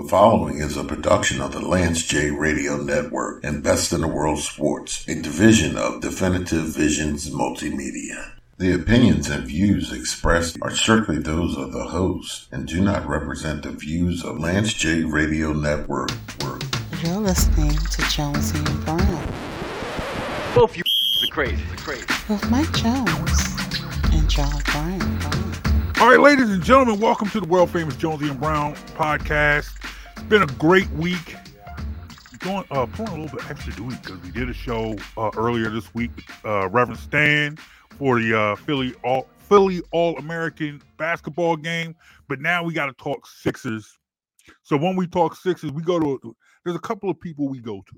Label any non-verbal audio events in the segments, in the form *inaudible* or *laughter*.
The following is a production of the Lance J Radio Network and Best in the World Sports, a division of Definitive Visions Multimedia. The opinions and views expressed are strictly those of the host and do not represent the views of Lance J Radio Network. You're listening to Jonesy and Brown Both you are crazy. crazy. with Mike Jones and John Bryan. All right, ladies and gentlemen, welcome to the world famous Jonesy and Brown podcast. It's been a great week. Going uh pulling a little bit extra this week because we did a show uh, earlier this week with uh, Reverend Stan for the uh, Philly All Philly All American basketball game. But now we got to talk Sixers. So when we talk Sixers, we go to there's a couple of people we go to.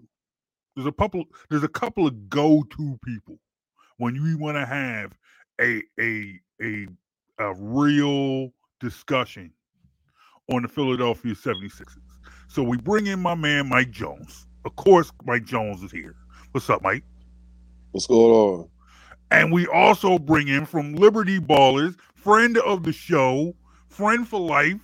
There's a couple there's a couple of go to people when you want to have a a a a real discussion on the Philadelphia 76ers. So we bring in my man Mike Jones. Of course, Mike Jones is here. What's up, Mike? What's going on? And we also bring in from Liberty Ballers, friend of the show, friend for life,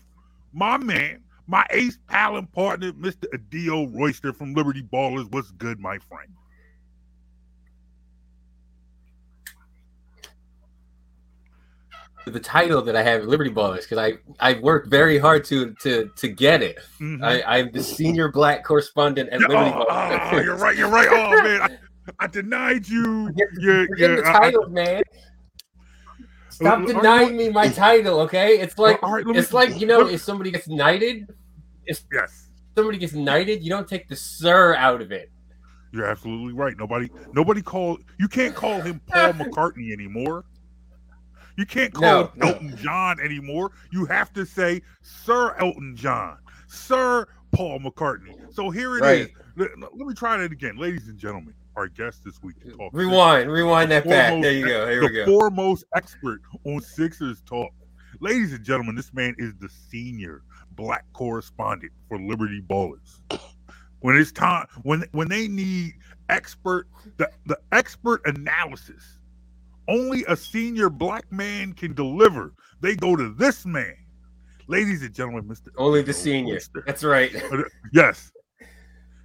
my man, my ace pal and partner, Mr. Adio Royster from Liberty Ballers. What's good, my friend? The title that I have at Liberty Ballers because I I worked very hard to to to get it. Mhm. I, I'm the senior black correspondent at Liberty oh, Ballers. oh, you're right. You're right. Oh man, I, I denied you. Your, We're getting your, the I- I- title, man. Stop denying me my title, okay? It's like all right, let me- it's like you know, me- if somebody gets knighted, if yes, somebody gets knighted, you don't take the sir out of it. you're absolutely right. Nobody, nobody call. You can't call him Paul *laughs* McCartney anymore. You can't call No, him no. Elton John anymore. You have to say Sir Elton John, Sir Paul McCartney. So here it is. Right. Let, let me try that again, ladies and gentlemen. Our guest this week to talk. Rewind, rewind that back. Foremost- There you go. Here we go. foremost expert on Sixers talk. Ladies and gentlemen, this man is the senior black correspondent for Liberty Ballers. When it's time, when when they need expert the, the expert analysis, only a senior black man can deliver. They go to this man. Ladies and gentlemen, Mr. Only the Adio senior. Royster. That's right. *laughs* Yes.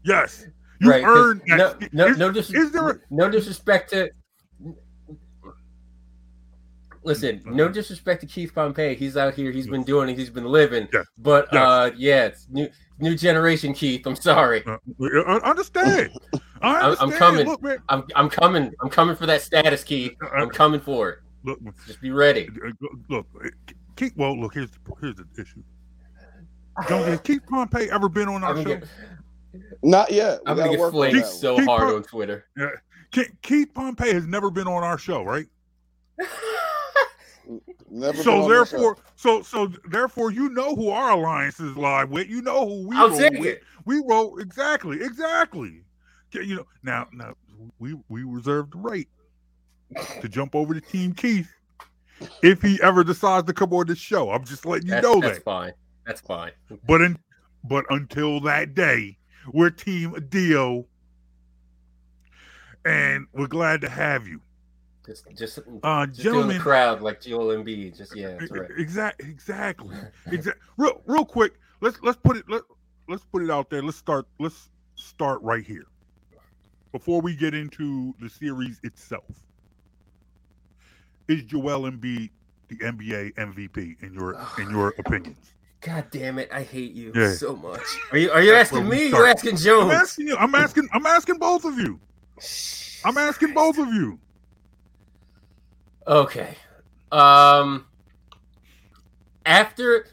Yes. You right. 'cause earned no, that. no, is, no, dis- is there a- no disrespect to. Listen, no Mhm. disrespect to Keith Pompey. He's out here. He's been doing it. He's been living. Yes. But Yes. uh, yeah, it's new new generation, Keith. I'm sorry. Uh, understand. *laughs* I I'm- I'm coming. Look, man. I'm I'm coming. I'm coming for that status, Keith. I'm coming for it. Look, Just be ready. uh, look. Keith. Well, look. Here's the, here's the issue. Don't, has Keith Pompey ever been on our I'm show? gonna get, Not yet. We I'm gonna get work on flamed that. one. so Keep hard up. on Twitter. Ke- Keith Pompey has never been on our show, right? *laughs* Never So on the therefore, so so therefore, you know who our alliance is live with. You know who we I'll roll with. it. We roll exactly, exactly. You know, now now we we reserve the right to jump over to Team Keith if he ever decides to come on this show. I'm just letting you That's, know that's that. fine. That's fine. But in, but until that day, we're Team Dio, and we're glad to have you, Just just, uh, just the gentlemen. crowd like Joel Embiid. Just yeah, that's right. Exactly, *laughs* exactly, exactly. Real, real quick. Let's let's put it let let's put it out there. Let's start. Let's start right here before we get into the series itself. Is Joel Embiid the NBA MVP in your in your opinions? God damn it! I hate you Yeah. so much. *laughs* Are you are you That's asking me? You're asking I'm asking you. I'm asking. I'm asking both of you. I'm asking both of you. Okay. Um. After,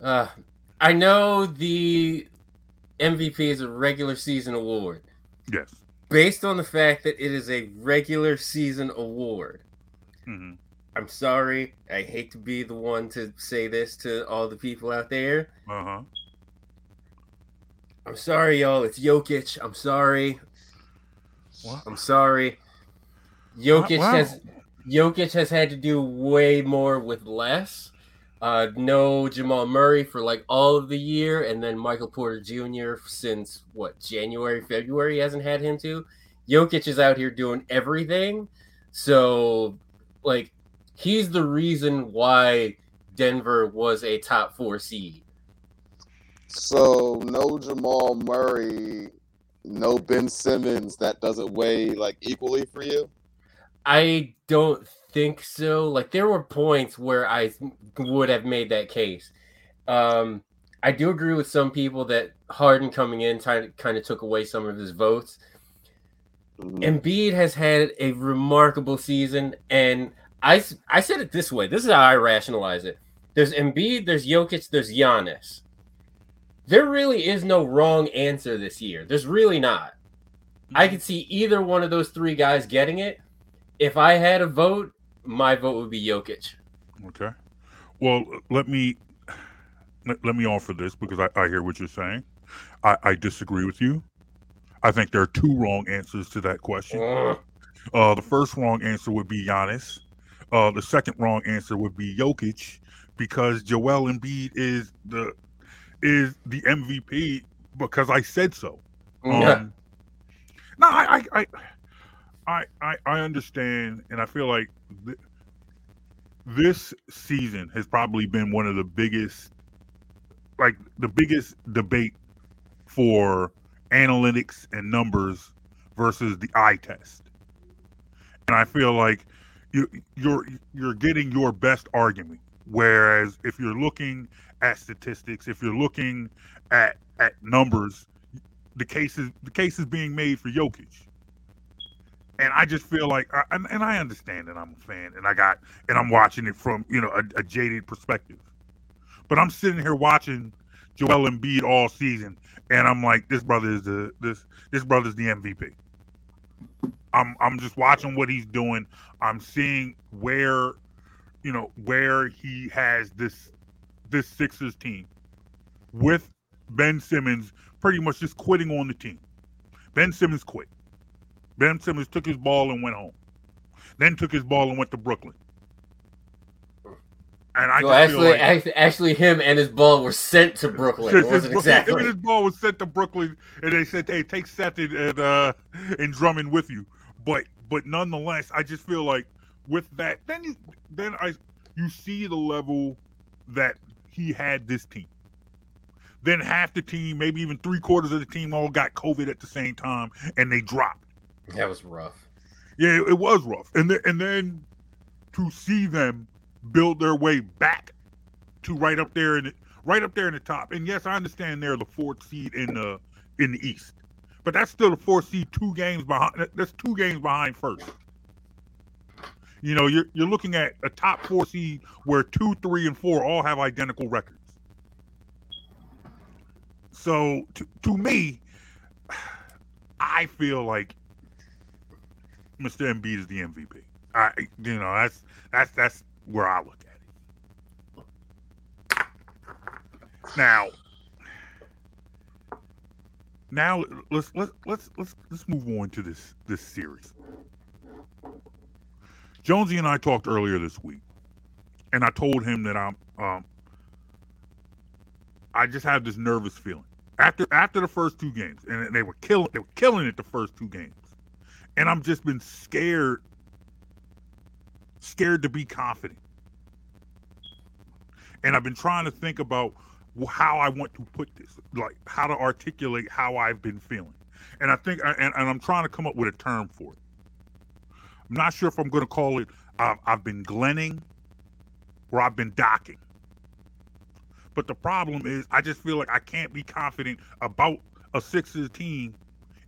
uh, I know the MVP is a regular season award. Yes. Based on the fact that it is a regular season award, hmm I'm sorry. I hate to be the one to say this to all the people out there. Uh huh. I'm sorry, y'all. It's Jokic. I'm sorry. What? I'm sorry. Jokic Wow. has Jokic has had to do way more with less. Uh, no Jamal Murray for like all of the year, and then Michael Porter Jr. since what January, February hasn't had him to. Jokic is out here doing everything, so like he's the reason why Denver was a top four seed. So no Jamal Murray, no Ben Simmons. That doesn't weigh like equally for you. I don't think so. Like there were points where I would have made that case. Um, I do agree with some people that Harden coming in kind of took away some of his votes. Mhm. Embiid has had a remarkable season, and I I said it this way. This is how I rationalize it. There's Embiid, there's Jokic, there's Giannis. There really is no wrong answer this year. There's really not. I could see either one of those three guys getting it. If I had a vote, my vote would be Jokic. Okay. Well, let me let, let me offer this because I, I hear what you're saying. I, I disagree with you. I think there are two wrong answers to that question. Ugh. Uh, the first wrong answer would be Giannis. Uh, the second wrong answer would be Jokic because Joel Embiid is the is the MVP because I said so. Yeah. Um, no, I, I, I, I, I, I understand, and I feel like th- this season has probably been one of the biggest, like the biggest debate for analytics and numbers versus the eye test. And I feel like you, you're you're getting your best argument. Whereas if you're looking at statistics, if you're looking at at numbers, the case is the case is being made for Jokic. And I just feel like, I- and, and I understand that I'm a fan, and I got, and I'm watching it from you know a, a jaded perspective. But I'm sitting here watching Joel Embiid all season, and I'm like, this brother is the this this brother's the MVP. I'm I'm just watching what he's doing. I'm seeing where, you know, where he has this this Sixers team with Ben Simmons pretty much just quitting on the team. Ben Simmons quit. Ben Simmons took his ball and went home. Then took his ball and went to Brooklyn. And I So actually, like actually, actually, him and his ball were sent to Brooklyn. It His- his- exactly. Him and his ball was sent to Brooklyn, and they said, "Hey, take Seth and and, uh, and Drummond with you." But but nonetheless, I just feel like with that, then you then I you see the level that he had this team. Then half the team, maybe even three quarters of the team, all got COVID at the same time, and they dropped. That was rough. Yeah, it, was rough, and then and then to see them build their way back to right up there in the, right up there in the top. And yes, I understand they're the fourth seed in the in the East, but that's still the fourth seed, two games behind. That's two games behind first. You know, you're you're looking at a top four seed where two, three, and four all have identical records. So to, to me, *sighs* I feel like Mr. Embiid is the MVP. I, you know, that's that's that's where I look at it. Now, now let's let's let's let's let's move on to this this series. Jonesy and I talked earlier this week, and I told him that I'm um I just have this nervous feeling after after the first two games, and they were killing they were killing it the first two games and I'm just been scared, scared to be confident. And I've been trying to think about how I want to put this, like how to articulate how I've been feeling. And I think, and, and I'm trying to come up with a term for it. I'm not sure if I'm going to call it I've, I've been glenning or I've been docking. But the problem is, I just feel like I can't be confident about a Sixers team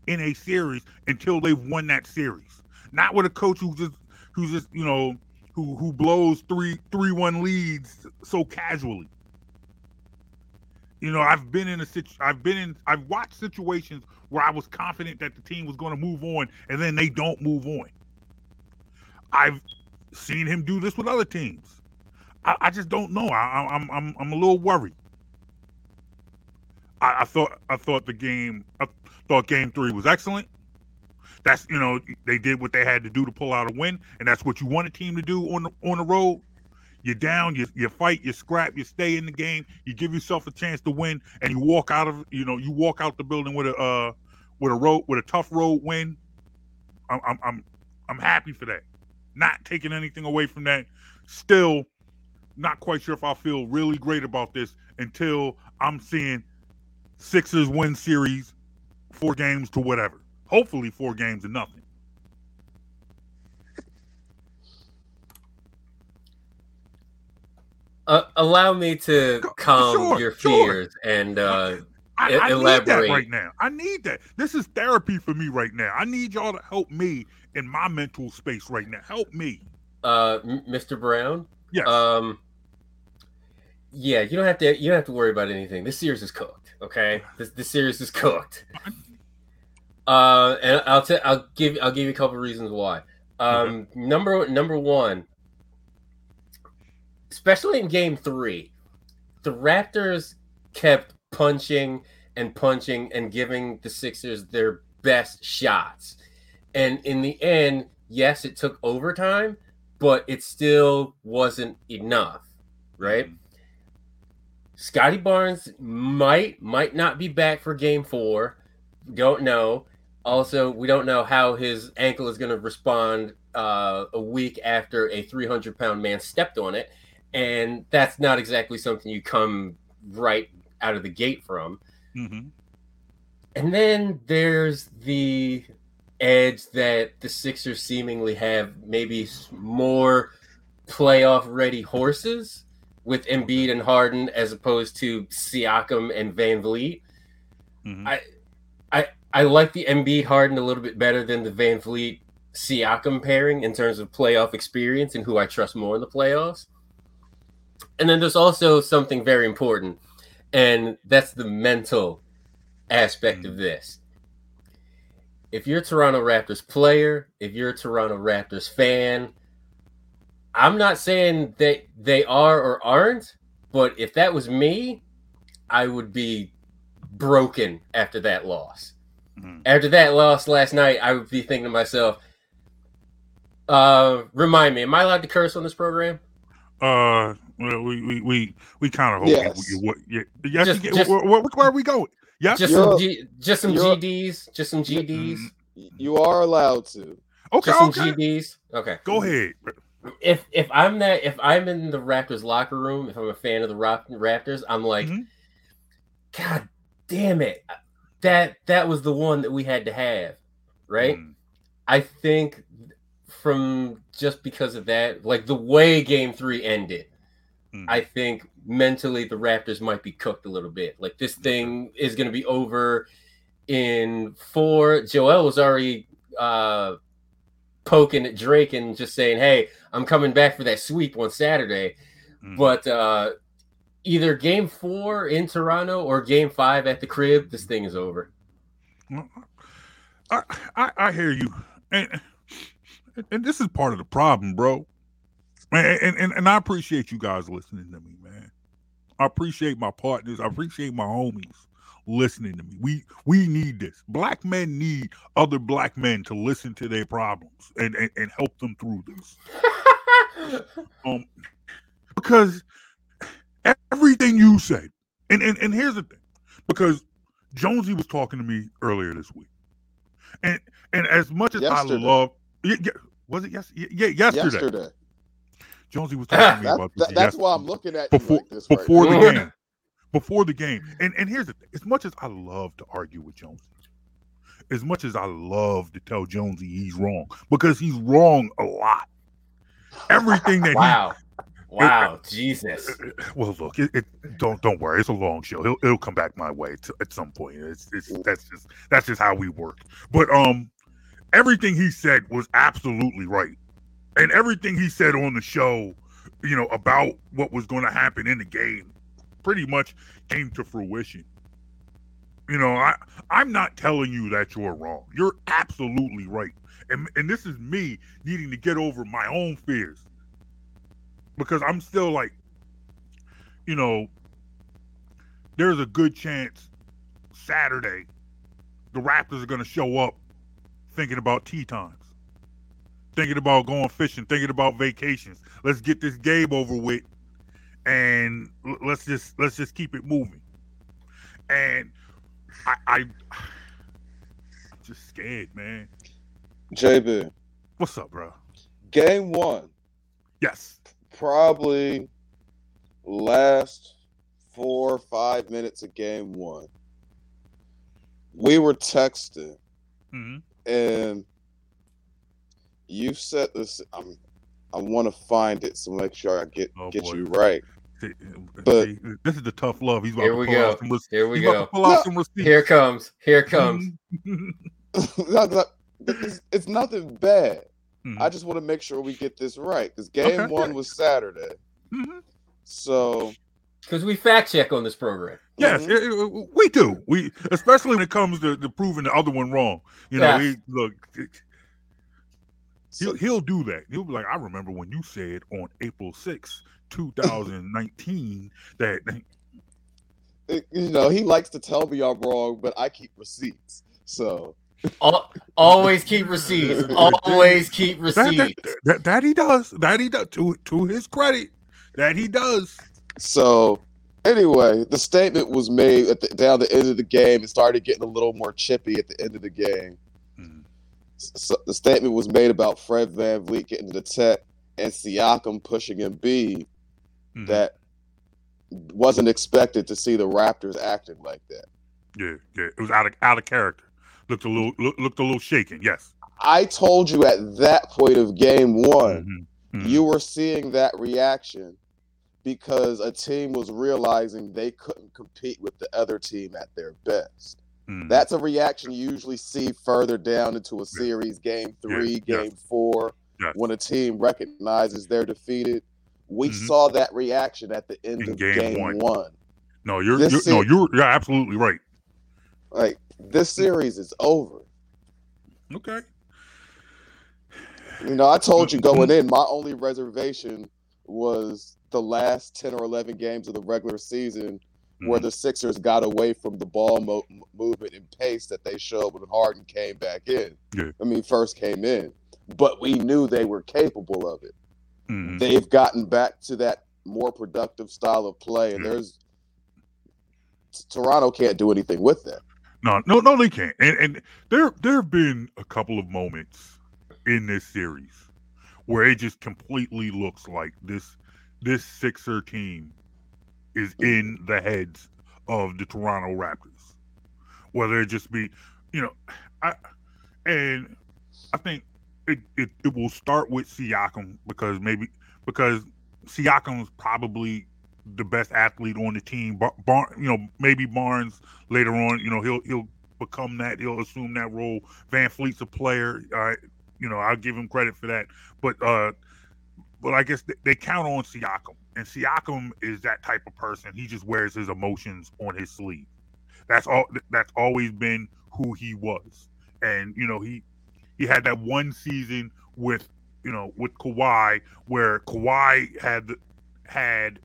in a series until they've won that series. Not with a coach who just who just you know who who blows three three one leads so casually. You know, I've been in a situ- I've been in I've watched situations where I was confident that the team was going to move on and then they don't move on. I've seen him do this with other teams. I, I just don't know. I, I'm I'm I'm a little worried. I, I thought I thought the game I thought game three was excellent. That's you know they did what they had to do to pull out a win, and that's what you want a team to do on the on the road. You're down, you you fight, you scrap, you stay in the game, you give yourself a chance to win, and you walk out of you know you walk out the building with a uh with a road with a tough road win. I'm I'm I'm, I'm happy for that. Not taking anything away from that. Still, not quite sure if I feel really great about this until I'm seeing Sixers win series, four games to whatever. Hopefully, four games to nothing. Uh, allow me to calm sure, your sure. fears and uh, I, I need that elaborate. right now. I need that. This is therapy for me right now. I need y'all to help me in my mental space right now. Help me. uh, Mr. Brown. Yes. Um, yeah, you don't have to. You don't have to worry about anything. This series is cooked. Okay, this this series is *laughs* cooked. Uh, and I'll tell. I'll give. I'll give you a couple reasons why. Um, number number one, especially in Game Three, the Raptors kept punching and punching and giving the Sixers their best shots, and in the end, yes, it took overtime, but it still wasn't enough, right? Scottie Barnes might might not be back for game 4. Don't know. Also, we don't know how his ankle is going to respond uh, a week after a 300 pound man stepped on it. And that's not exactly something you come right out of the gate from. hmm And then there's the edge that the Sixers seemingly have maybe more playoff ready horses with Embiid and Harden as opposed to Siakam and VanVleet. hmm I- I like the Embiid Harden a little bit better than the VanVleet Siakam pairing in terms of playoff experience and who I trust more in the playoffs. And then there's also something very important, and that's the mental aspect of this. If you're a Toronto Raptors player, if you're a Toronto Raptors fan, I'm not saying that they are or aren't, but if that was me, I would be broken after that loss. Mhm. After that loss last night, I would be thinking to myself, uh, remind me, am I allowed to curse on this program? Uh, well, we we we, we kind of hope Yes. you, you, you, yes. Just- you get- just- where, where, where are we going? Yes. Just some, G, just some GDs, just some GDs, You are allowed to. okay. just some Okay. GDs. Okay, Go ahead. If if I'm that if I'm in the Raptors locker room, if I'm a fan of the Raptors, I'm like, Mhm. God damn it, that that was the one that we had to have, right? Mm. I think from just because of that, like the way Game Three ended, Mm. I think mentally the Raptors might be cooked a little bit. Like this thing is going to be over in four. Joel was already uh, poking at Drake and just saying, "Hey, I'm coming back for that sweep on Saturday." Mm. But uh, either Game Four in Toronto or Game Five at the crib, this thing is over. I, I I hear you, and and this is part of the problem, bro. And, and and and I appreciate you guys listening to me, man. I appreciate my partners. I appreciate my homies listening to me. We we need this. Black men need other black men to listen to their problems and and, and help them through this. *laughs* Um, because everything you said, and, and and here's the thing, because Jonesy was talking to me earlier this week, and and as much as Yesterday. I love, yeah, yeah, was it yes, yeah, yeah, yesterday, Yesterday. Jonesy was talking to me *laughs* about this that- that's yesterday, why I'm looking at you before like this right before now. the game, before the game, and and here's the thing, as much as I love to argue with Jonesy. As much as I love to tell Jonesy he's wrong, because he's wrong a lot. Everything that he wow, wow, Jesus. *laughs* Well, look, it, it don't don't worry. It's a long show. He'll it'll come back my way to, at some point. It's it's that's just that's just how we work. But um, everything he said was absolutely right, and everything he said on the show, you know, about what was going to happen in the game, pretty much came to fruition. You know, I I'm not telling you that you're wrong. You're absolutely right, and and this is me needing to get over my own fears because I'm still like you know, there's a good chance Saturday the Raptors are going to show up thinking about tea times, thinking about going fishing, thinking about vacations. Let's get this game over with, and let's just let's just keep it moving. And I, I I'm just scared, man. JB, What's up, bro? game one, Yes. probably last four or five minutes of game one. we were texting, hmm and you said this. I'm, I want to find it, so make sure I get Oh, get boy. you right. See, But- see, this is the tough love. He's about Here to we pull go. out some receipts. Here we go. pull out No. some receipts. Here comes. Here comes. *laughs* *laughs* No, no, it's, it's nothing bad. Mhm. I just want to make sure we get this right because game Okay. one was Saturday. Mhm. So Because we fact check on this program. Yes, Mhm. it- it- we do. We especially when it comes to, to proving the other one wrong. You know, Yes. he, look, so he'll he'll do that. He'll be like, I remember when you said on April sixth, two thousand nineteen, that *laughs* you know he likes to tell me I'm wrong, but I keep receipts. So always keep receipts. *laughs* Always keep that, that, receipts. that that he does. That he does. To to his credit, that he does. so anyway, the statement was made at the, down the end of the game. It started getting a little more chippy at the end of the game. Mhm. So the statement was made about Fred VanVleet getting the tech and Siakam pushing Embiid Mhm. that wasn't expected to see the Raptors acting like that. Yeah, yeah. It was out of out of character. Looked a little look, looked a little shaken. Yes. I told you at that point of game one, Mhm. Mhm. you were seeing that reaction because a team was realizing they couldn't compete with the other team at their best. Mhm. That's a reaction you usually see further down into a series, game three, yes. game four, Yes. when a team recognizes they're defeated. We Mhm. saw that reaction at the end In of game game, one. one. no, you're, you're no, you're you're absolutely right. Like this series is over. Okay. You know, I told you going in, my only reservation was the last 10 or 11 games of the regular season where Mhm. the Sixers got away from the ball mo- movement and pace that they showed when Harden came back in. Yeah. I mean, first came in, but we knew they were capable of it. Mhm. They've gotten back to that more productive style of play, and Yeah. there's Toronto can't do anything with that. No, no, no, they can't. And and there there have been a couple of moments in this series where it just completely looks like this this Sixer team is in the heads of the Toronto Raptors. Whether it just be, you know, I and I think it, it, it will start with Siakam because maybe because Siakam is probably the best athlete on the team. Bar, Bar, you know, maybe Barnes later on, you know, he'll he'll become that. He'll assume that role. VanVleet's a player. Uh, you know, I'll give him credit for that. But uh, but I guess they, count on Siakam, and Siakam is that type of person. He just wears his emotions on his sleeve. That's all. That's always been who he was. And you know, he he had that one season with you know with Kawhi where Kawhi had had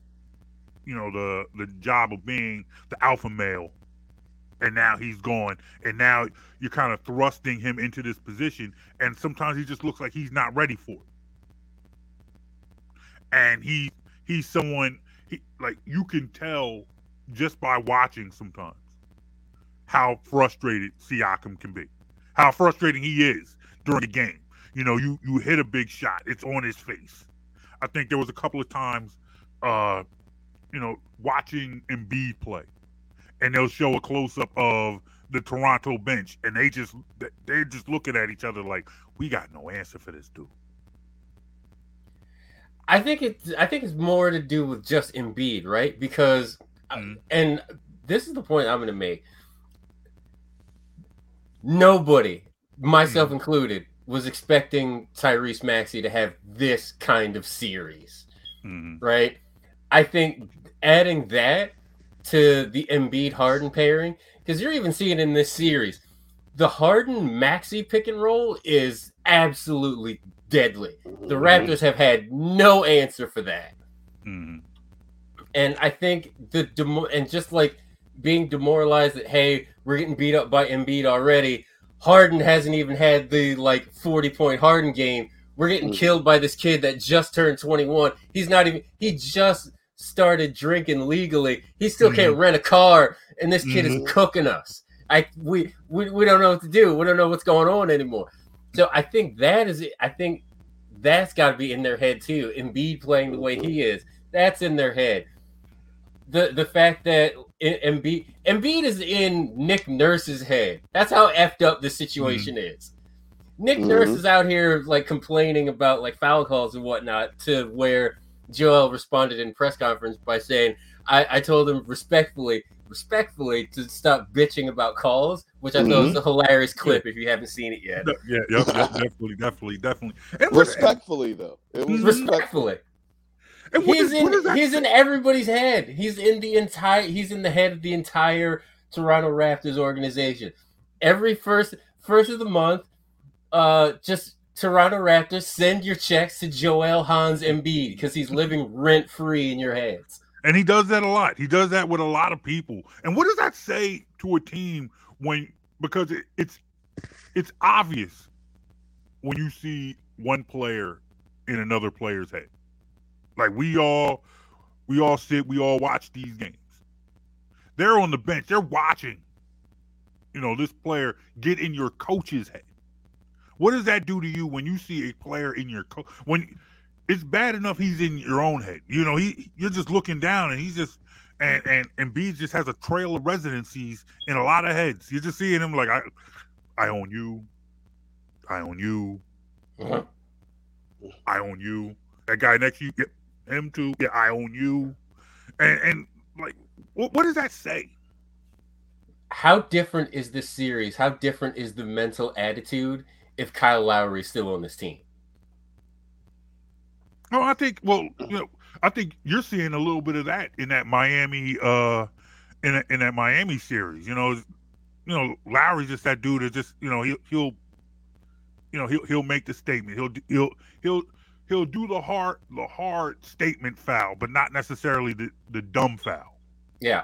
you know the the job of being the alpha male and now he's gone and now you're kind of thrusting him into this position and sometimes he just looks like he's not ready for it and he he's someone he like you can tell just by watching sometimes how frustrated Siakam can be how frustrating he is during the game. You know you you hit a big shot. It's on his face. I think there was a couple of times uh you know, watching Embiid play, and they'll show a close up of the Toronto bench, and they just they're just looking at each other like, we got no answer for this dude. I think it's I think it's more to do with just Embiid, right? Because Mhm. and this is the point I'm going to make. Nobody, myself included, was expecting Tyrese Maxey to have this kind of series, Mhm. right? I think adding that to the Embiid Harden pairing, because you're even seeing in this series, the Harden Maxey pick and roll is absolutely deadly. The Raptors have had no answer for that. Mhm. And I think the demo- and just like being demoralized that hey, we're getting beat up by Embiid already. Harden hasn't even had the like 40 point Harden game. We're getting Mhm. killed by this kid that just turned 21. He's not even he just started drinking legally. He still can't rent a car and this kid Mhm. is cooking us. I we, we we don't know what to do. We don't know what's going on anymore. So I think that is it. I think that's got to be in their head too. Embiid playing the way he is, that's in their head. The the fact that Embiid. Embiid is in Nick Nurse's head. That's how effed up the situation mm. is. Nick mm-hmm. Nurse is out here like complaining about like foul calls and whatnot to where Joel responded in press conference by saying, I, I told him respectfully, respectfully to stop bitching about calls, which I mm-hmm. thought was mm-hmm. a hilarious clip if you haven't seen it yet. Yeah, yep, yep, definitely, definitely, definitely. And respectfully though. It was respectfully. And he's is, in he's in everybody's head. He's in the entire he's in the head of the entire Toronto Raptors organization. Every first first of the month, uh just Toronto Raptors, send your checks to Joel Hans Embiid because he's living rent free in your heads. And he does that a lot. He does that with a lot of people. And what does that say to a team when because it, it's it's obvious when you see one player in another player's head. Like we all we all sit, we all watch these games. They're on the bench, they're watching. You know, this player get in your coach's head. What does that do to you when you see a player in your co- when it's bad enough he's in your own head. You know, he you're just looking down and he's just and and and B just has a trail of residencies in a lot of heads. You're just seeing him like I I own you. I own you. Uh-huh. I own you. That guy next to you, yeah, him too. Yeah, I own you. And and like what, what does that say? How different is this series? How different is the mental attitude if Kyle Lowry is still on this team? Oh, I think. Well, you know, I think you're seeing a little bit of that in that Miami, uh, in a, in that Miami series. You know, you know, Lowry's just that dude that just you know he'll he'll, you know he'll he'll make the statement. He'll he'll he'll he'll do the hard the hard statement foul, but not necessarily the the dumb foul. Yeah.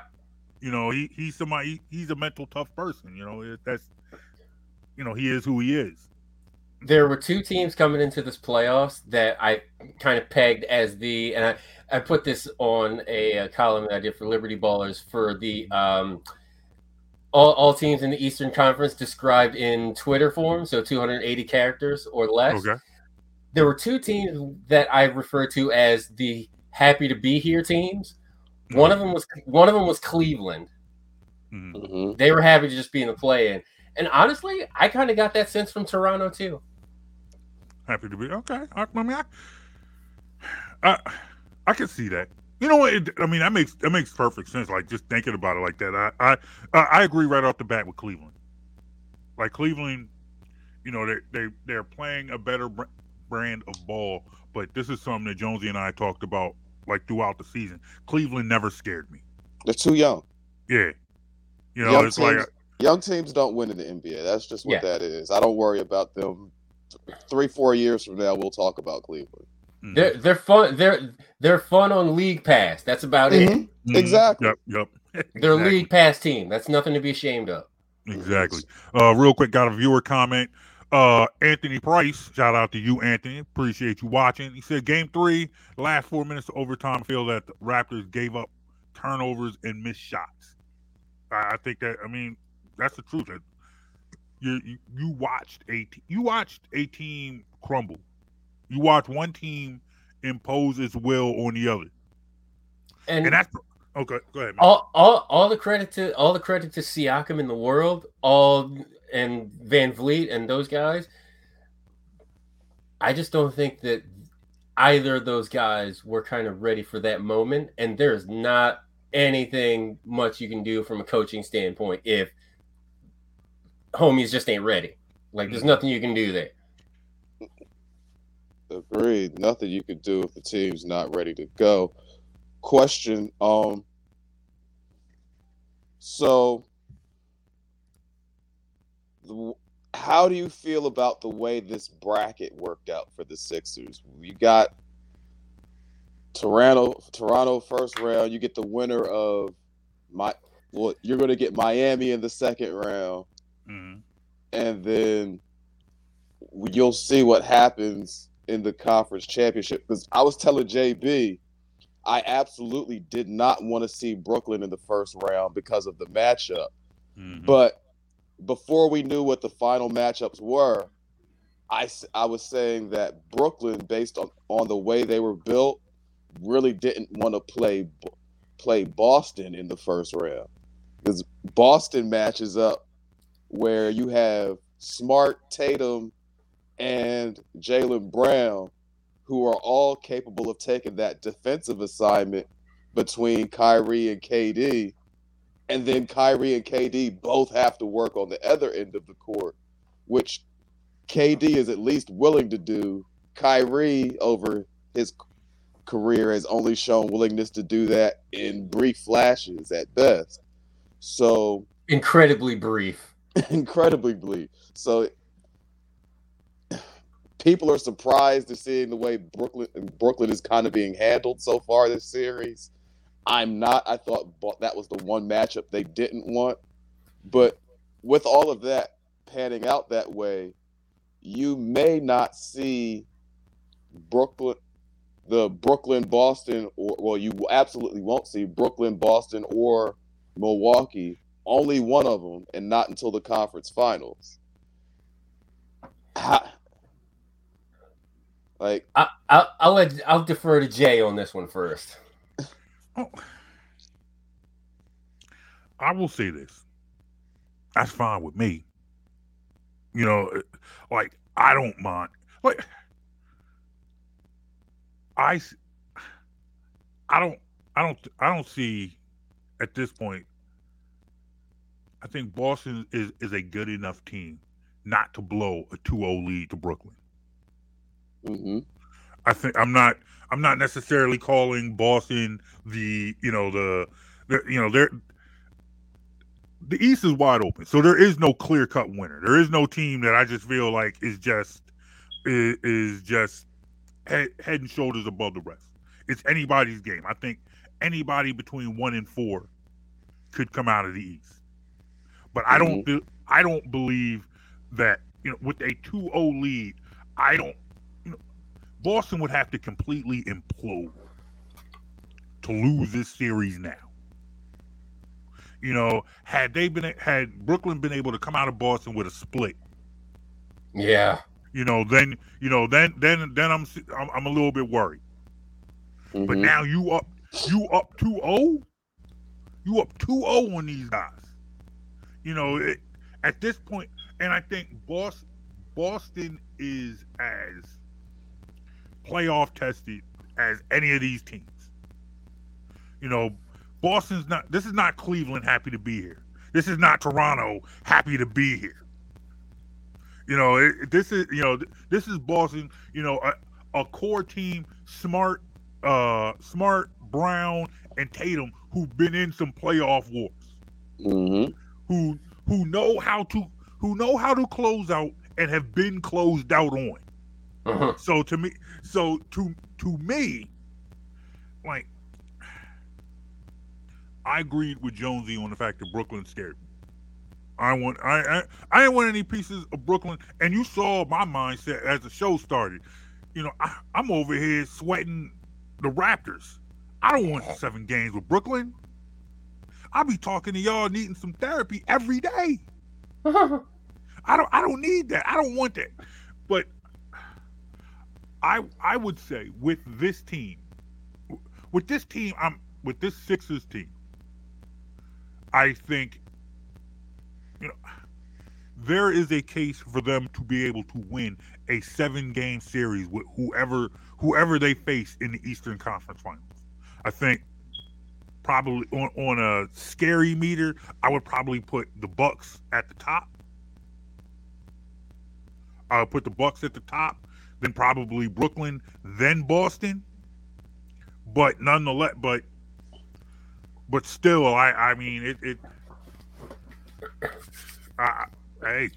You know, he he's somebody he, he's a mental tough person. You know, that's you know he is who he is there were two teams coming into this playoffs that I kind of pegged as the, and I, I put this on a, a column that I did for Liberty Ballers for the um, all, all teams in the Eastern Conference described in Twitter form, so 280 characters or less. Okay. There were two teams that I refer to as the happy to be here teams. Mm-hmm. One of them was one of them was Cleveland. Mm-hmm. They were happy to just be in the play in. And honestly, I kind of got that sense from Toronto too happy to be okay. I, I mean, I, I, I can see that. You know what? It, I mean, that makes that makes perfect sense. Like just thinking about it like that. I I I agree right off the bat with Cleveland. Like Cleveland, you know, they they they're playing a better brand of ball. But this is something that Jonesy and I talked about like throughout the season. Cleveland never scared me. They're too young. Yeah. You know, young it's teams, like young teams don't win in the NBA. That's just what yeah. that is. I don't worry about them three, four years from now, we'll talk about Cleveland. Mm-hmm. They're they're fun. They're they're fun on League Pass. That's about mm-hmm. it. Mm-hmm. Exactly. Yep. Yep. *laughs* They're exactly. League Pass team. That's nothing to be ashamed of. Exactly. Uh, real quick, got a viewer comment. Uh, Anthony Price, shout out to you, Anthony. Appreciate you watching. He said, Game three, last four minutes of overtime, feel that the Raptors gave up turnovers and missed shots. I, I think that, I mean, that's the truth you you watched a you watched a team crumble. You watched one team impose its will on the other, and, and that's okay. Go ahead. Man. All, all all the credit to all the credit to Siakam in the world, all and VanVleet and those guys. I just don't think that either of those guys were kind of ready for that moment, and there's not anything much you can do from a coaching standpoint if homies just ain't ready. Like there's nothing you can do there. Agreed. Nothing you can do if the team's not ready to go. Question. Um. So, how do you feel about the way this bracket worked out for the Sixers? You got Toronto, Toronto first round. You get the winner of my. Well, you're going to get Miami in the second round mm-hmm. and then you'll see what happens in the conference championship. Because I was telling JB, I absolutely did not want to see Brooklyn in the first round because of the matchup. Mm-hmm. But before we knew what the final matchups were, I, I was saying that Brooklyn, based on, on the way they were built, really didn't want to play play Boston in the first round because Boston matches up where you have Smart, Tatum, and Jaylen Brown, who are all capable of taking that defensive assignment between Kyrie and KD. And then Kyrie and KD both have to work on the other end of the court, which KD is at least willing to do. Kyrie, over his career, has only shown willingness to do that in brief flashes at best. So incredibly brief. *laughs* incredibly brief. So people are surprised to seeing the way Brooklyn Brooklyn is kind of being handled so far this series. I'm not. I thought that was the one matchup they didn't want. But with all of that panning out that way, you may not see Brooklyn, the Brooklyn, Boston, or well, you absolutely won't see Brooklyn, Boston, or Milwaukee. Only one of them, and not until the conference finals. like I, I, I'll let I'll defer to Jay on this one first. Oh, I will say this. That's fine with me. You know, like I don't mind. Like I, I don't, I don't, I don't see at this point. I think Boston is is a good enough team not to blow a 2-0 lead to Brooklyn. Mm-hmm. I think I'm not I'm not necessarily calling Boston the you know the, the you know they're the East is wide open, so there is no clear cut winner. There is no team that I just feel like is just is, is just head, head and shoulders above the rest. It's anybody's game. I think anybody between one and four could come out of the East, but I don't mm-hmm. I don't believe that you know with a 2-0 lead, I don't Boston would have to completely implode to lose this series now. You know, had they been had Brooklyn been able to come out of Boston with a split, yeah, you know, then you know, then then then I'm I'm, I'm a little bit worried. Mm-hmm. But now you up you up 2-0? You up 2-0 on these guys. You know, it, at this point, and I think Boston Boston is as playoff tested as any of these teams. You know, Boston's not. This is not Cleveland happy to be here. This is not Toronto happy to be here. You know, it, this is you know this is Boston. You know, a, a core team, smart, uh, smart Brown and Tatum, who've been in some playoff wars, mm-hmm. Who who know how to who know how to close out and have been closed out on. Uh-huh. So to me, so to to me, like I agreed with Jonesy on the fact that Brooklyn scared me. I want I, I I didn't want any pieces of Brooklyn, and you saw my mindset as the show started. You know, I, I'm over here sweating the Raptors. I don't want seven games with Brooklyn. I'll be talking to y'all needing some therapy every day. *laughs* I don't I don't need that. I don't want that. But I I would say with this team, with this team, I'm with this Sixers team. I think you know there is a case for them to be able to win a seven game series with whoever whoever they face in the Eastern Conference Finals. I think probably on, on a scary meter, I would probably put the Bucks at the top. I would put the Bucks at the top then probably Brooklyn, then Boston. But nonetheless, but but still, I I mean it. it I, hey,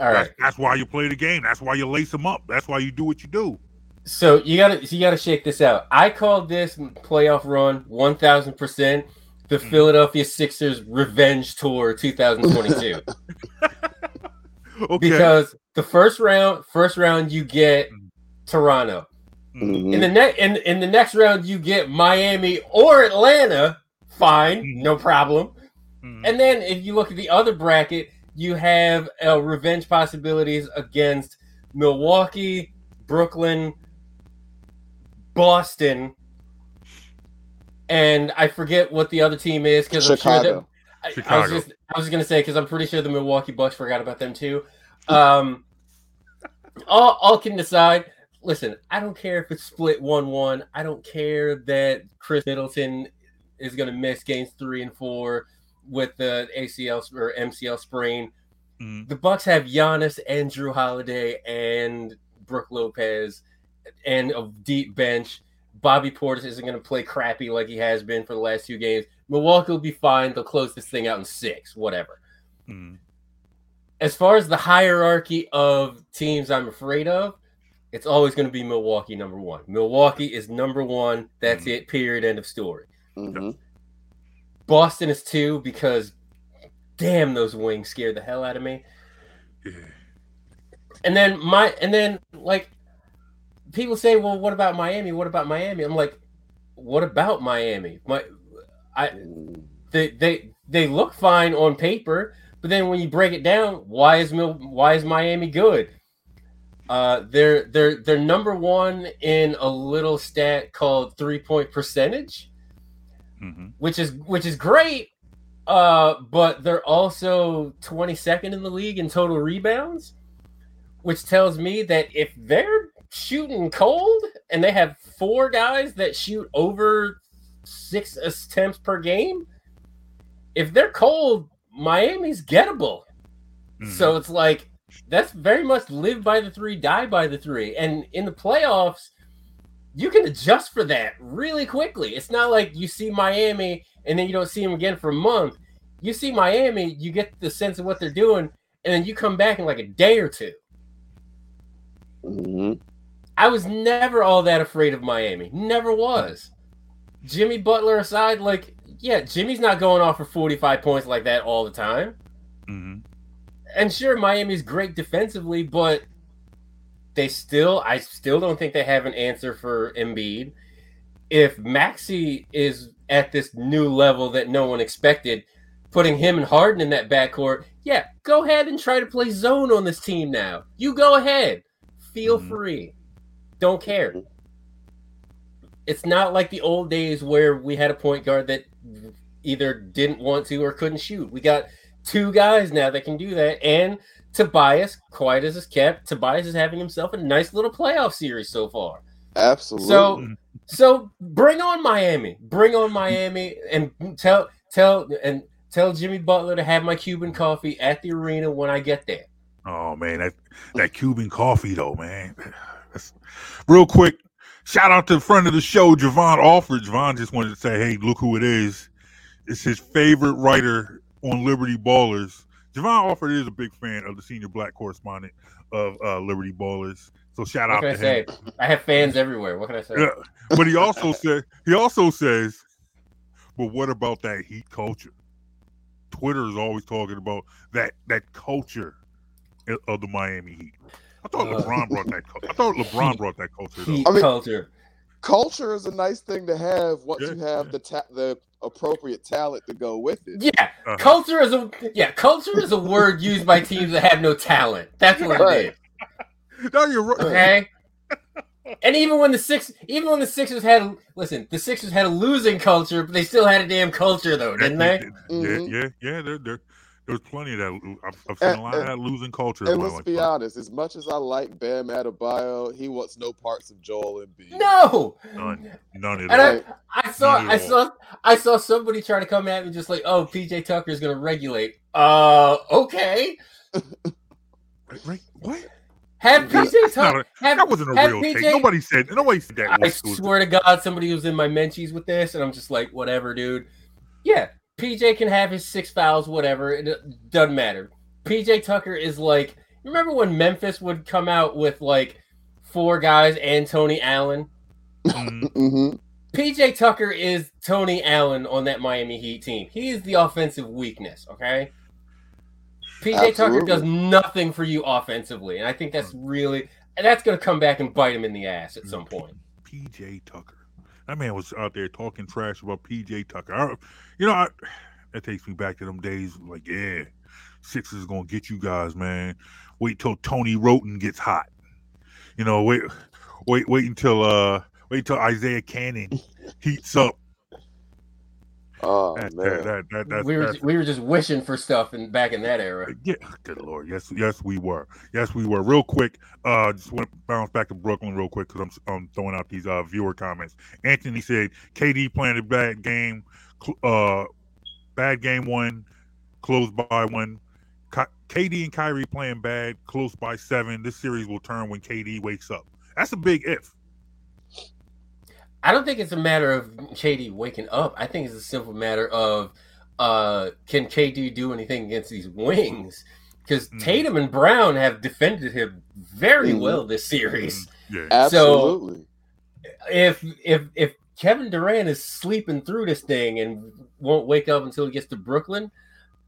all right. That's, that's, why you play the game. That's why you lace them up. That's why you do what you do. So you gotta you gotta shake this out. I called this playoff run one thousand percent the mm. Philadelphia Sixers revenge tour 2022. *laughs* *laughs* okay. Because the first round, first round you get mm-hmm. Toronto. Mm-hmm. In the next in, in the next round you get Miami or Atlanta. Fine, mm-hmm. no problem. Mm-hmm. And then if you look at the other bracket, you have uh, revenge possibilities against Milwaukee, Brooklyn, Boston, and I forget what the other team is because I'm sure that Chicago. I, I was just I was gonna say because I'm pretty sure the Milwaukee Bucks forgot about them too. Um, all all can decide. Listen, I don't care if it's split one one. I don't care that Khris Middleton is gonna miss games three and four with the ACL or MCL sprain. Mhm. The Bucks have Giannis and Jrue Holiday and Brook Lopez and a deep bench. Bobby Portis isn't going to play crappy like he has been for the last two games. Milwaukee will be fine. They'll close this thing out in six, whatever. Mhm. As far as the hierarchy of teams I'm afraid of, it's always going to be Milwaukee number one. Milwaukee is number one. That's Mhm. it, period. End of story. hmm Boston is two because damn, those wings scared the hell out of me. Yeah. And then my and then like people say, well, what about Miami? What about Miami? I'm like, what about Miami? My I they they they look fine on paper, but then when you break it down, why is Mil, why is Miami good? Uh, they're they're they're number one in a little stat called three point percentage, hmm which is which is great. Uh, but they're also 22nd in the league in total rebounds, which tells me that if they're shooting cold and they have four guys that shoot over six attempts per game, if they're cold, Miami's gettable. So it's like that's very much live by the three, die by the three. And in the playoffs, you can adjust for that really quickly. It's not like you see Miami and then you don't see them again for a month. You see Miami, you get the sense of what they're doing, and then you come back in like a day or two. hmm I was never all that afraid of Miami. Never was. Jimmy Butler aside, like, yeah, Jimmy's not going off for 45 points like that all the time. hmm and sure, Miami's great defensively, but they still, I still don't think they have an answer for Embiid. If Maxey is at this new level that no one expected, putting him and Harden in that backcourt, yeah, go ahead and try to play zone on this team now. You go ahead, feel Mhm. free, don't care. It's not like the old days where we had a point guard that either didn't want to or couldn't shoot. We got two guys now that can do that. And Tobias, quiet as is kept, Tobias is having himself a nice little playoff series so far. Absolutely. So, so bring on Miami, bring on Miami, and tell tell and tell Jimmy Butler to have my Cuban coffee at the arena when I get there. Oh man, that that Cuban coffee though, man. Real quick, shout out to the friend of the show, Javon Alford. Javon just wanted to say, hey, look who it is. It's his favorite writer on Liberty Ballers. Javon Alford is a big fan of the senior black correspondent of uh, Liberty Ballers. So shout What out can I to say? him. I have fans everywhere. What can I say? Yeah, but he also *laughs* said he also says, but what about that heat culture? Twitter is always talking about that that culture of the Miami Heat. I thought Uh, LeBron brought that. cul- I thought LeBron brought that culture. Though. Heat I mean- culture. culture is a nice thing to have once Yeah, you have the ta- the appropriate talent to go with it. Yeah, Uh-huh. culture is a yeah culture is a word used by teams that have no talent. That's what Right. it is. *laughs* No, you're right. Okay. And even when the six, even when the Sixers had, listen, the Sixers had a losing culture, but they still had a damn culture, though, didn't they? Yeah, Mhm. yeah, yeah. There, there, there's plenty of that. I've, I've seen a lot of that losing culture. in And let's life. be honest, as much as I like Bam Adebayo, he wants no parts of Joel Embiid. No. None, none of And that. I, I saw, Not I at all. saw, I saw somebody try to come at me just like, "Oh, PJ Tucker is going to regulate." Uh, okay. Right, right? What? Have PJ That's not Tucker. that wasn't a real PJ take. Nobody said. Nobody said that. I was- was- swear to God, somebody was in my menchies with this, and I'm just like, whatever, dude. Yeah, PJ can have his six fouls, whatever. It doesn't matter. PJ Tucker is like, remember when Memphis would come out with like four guys and Tony Allen? *laughs* Mhm. hmm PJ Tucker is Tony Allen on that Miami Heat team. He is the offensive weakness, okay? PJ Tucker does nothing for you offensively, and I think that's really that's going to come back and bite him in the ass at some point. PJ Tucker. That man was out there talking trash about PJ Tucker. I, you know, I, that takes me back to them days. Like, yeah, Sixers is gonna get you guys, man. Wait till Tony Wroten gets hot. You know, wait, wait, wait until uh, wait till Isaiah Canaan *laughs* heats up. Oh That- man. that- that- that- that's- we were that's- we were just wishing for stuff in back in that era. Yeah, good lord. Yes, yes, we were. Yes, we were. Real quick, uh, just want to bounce back to Brooklyn real quick because I'm, I'm throwing out these uh viewer comments. Anthony said KD playing a bad game, uh, bad game one, close by one. Ki- KD and Kyrie playing bad, close by seven. This series will turn when KD wakes up. That's a big if. I don't think it's a matter of KD waking up. I think it's a simple matter of uh, can KD do anything against these wings? Because Mhm. Tatum and Brown have defended him very Mhm. well this series. Yeah. Absolutely. If if if Kevin Durant is sleeping through this thing and won't wake up until he gets to Brooklyn,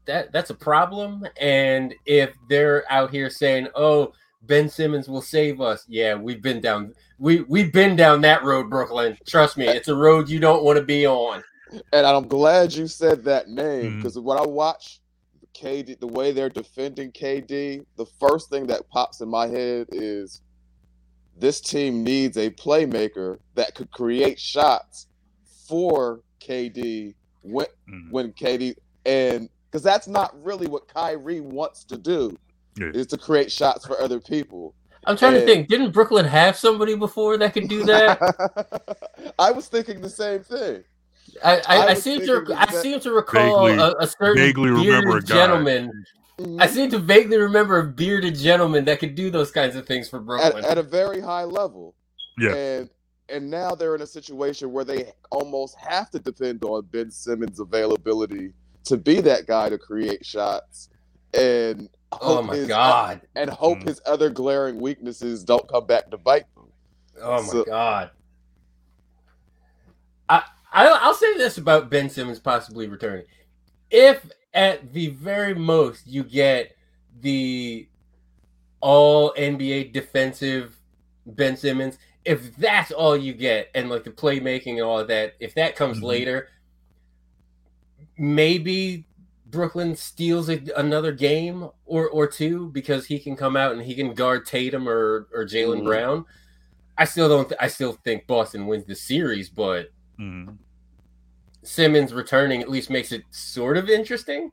that that's a problem. And if they're out here saying, "Oh, Ben Simmons will save us," yeah, we've been down we we've been down that road, Brooklyn. Trust me, it's a road you don't want to be on. And I'm glad you said that name because when I watch KD, the way they're defending KD, the first thing that pops in my head is this team needs a playmaker that could create shots for KD when Mhm. when KD and because that's not really what Kyrie wants to do Yeah. is to create shots for other people. I'm trying to think. Didn't Brooklyn have somebody before that could do that? *laughs* I was thinking the same thing. I, I, I I seem to I that- seem to recall Vaguely- a, a certain vaguely remember bearded a guy. gentleman. Mm-hmm. I seem to vaguely remember a bearded gentleman that could do those kinds of things for at, Brooklyn. at a very high level. Yeah. And and now they're in a situation where they almost have to depend on Ben Simmons' availability to be that guy to create shots. And oh my his- god! And hope Mm. his other glaring weaknesses don't come back to bite them. Oh my So- god! I I'll, I'll say this about Ben Simmons possibly returning. If at the very most you get the all NBA defensive Ben Simmons, if that's all you get, and like the playmaking and all of that, if that comes Mhm. later, maybe Brooklyn steals a, another game or or two because he can come out and he can guard Tatum or or Jaylen Mhm. Brown. I still don't. Th- I still think Boston wins the series, but Mhm. Simmons returning at least makes it sort of interesting.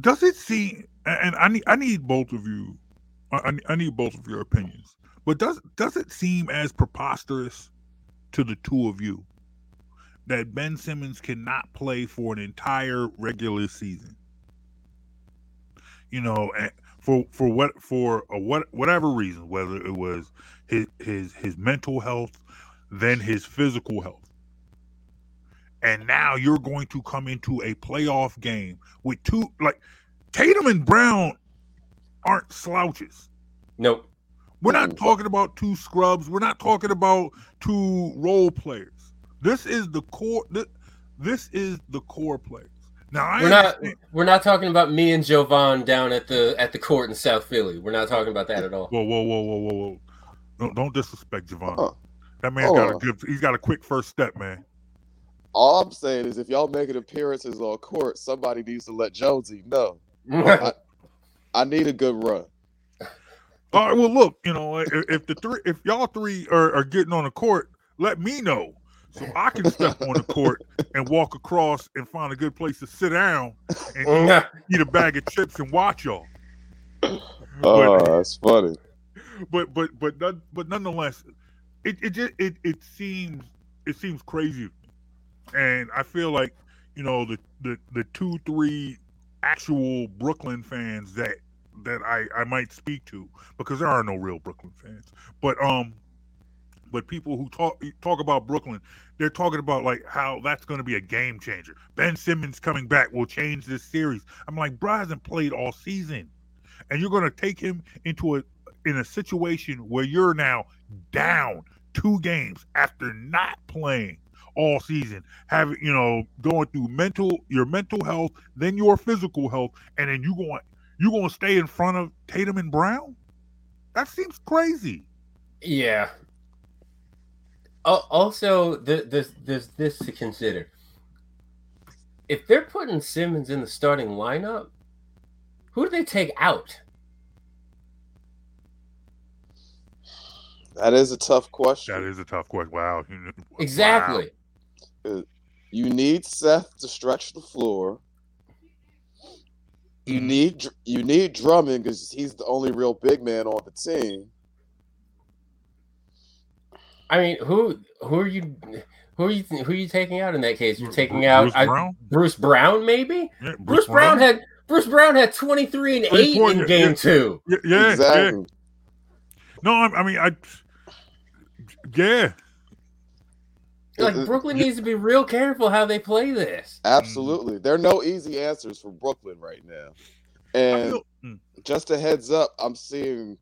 does it seem and I need I need both of you I, I need both of your opinions. But does does it seem as preposterous to the two of you that Ben Simmons cannot play for an entire regular season? You know, for for what for a what whatever reason, whether it was his his his mental health, then his physical health. And now you're going to come into a playoff game with two like Tatum and Brown aren't slouches. Nope. We're not talking about two scrubs. We're not talking about two role players. This is the core. This, this is the core players. Now I We're not. We're not talking about me and Javon down at the at the court in South Philly. We're not talking about that at all. Whoa, whoa, whoa, whoa, whoa, whoa! Don't, don't disrespect Javon. Uh, that man's got a uh. good. He's got a quick first step, man. All I'm saying is if y'all making appearances on court, somebody needs to let Jonesy know. I, *laughs* I need a good run. All right. Well, look. You know, if, if the three, if y'all three are, are getting on the court, let me know so I can step on the court and walk across and find a good place to sit down and eat a bag of chips and watch y'all. Oh, that's funny. but but but but nonetheless, it it just it it seems it seems crazy, and I feel like you know the the the two three actual Brooklyn fans that that I I might speak to because there are no real Brooklyn fans, but um. But people who talk talk about Brooklyn, they're talking about like how that's going to be a game changer. Ben Simmons coming back will change this series. I'm like, bro hasn't played all season, and you're going to take him into a in a situation where you're now down two games after not playing all season, having you know going through mental your mental health, then your physical health, and then you going you going to stay in front of Tatum and Brown? That seems crazy. Yeah. Al- Also, there's there's this to consider. If they're putting Simmons in the starting lineup, who do they take out? That is a tough question. That is a tough question. Wow. *laughs* Exactly. You need Seth to stretch the floor. You Mhm. need you need Drummond because he's the only real big man on the team. I mean, who who are you who are you who are you taking out in that case? You're Bruce taking out I- Bruce Brown, maybe. Yeah, Bruce, Brown, had Bruce Brown had 23 and Three 8 point- in game yeah. two. Yeah, yeah, yeah. exactly. No, I, I mean, I. Yeah, Like Uh, uh, Brooklyn needs to be real careful how they play this. Absolutely. There are no easy answers for Brooklyn right now. And feel, mm, just a heads up, I'm seeing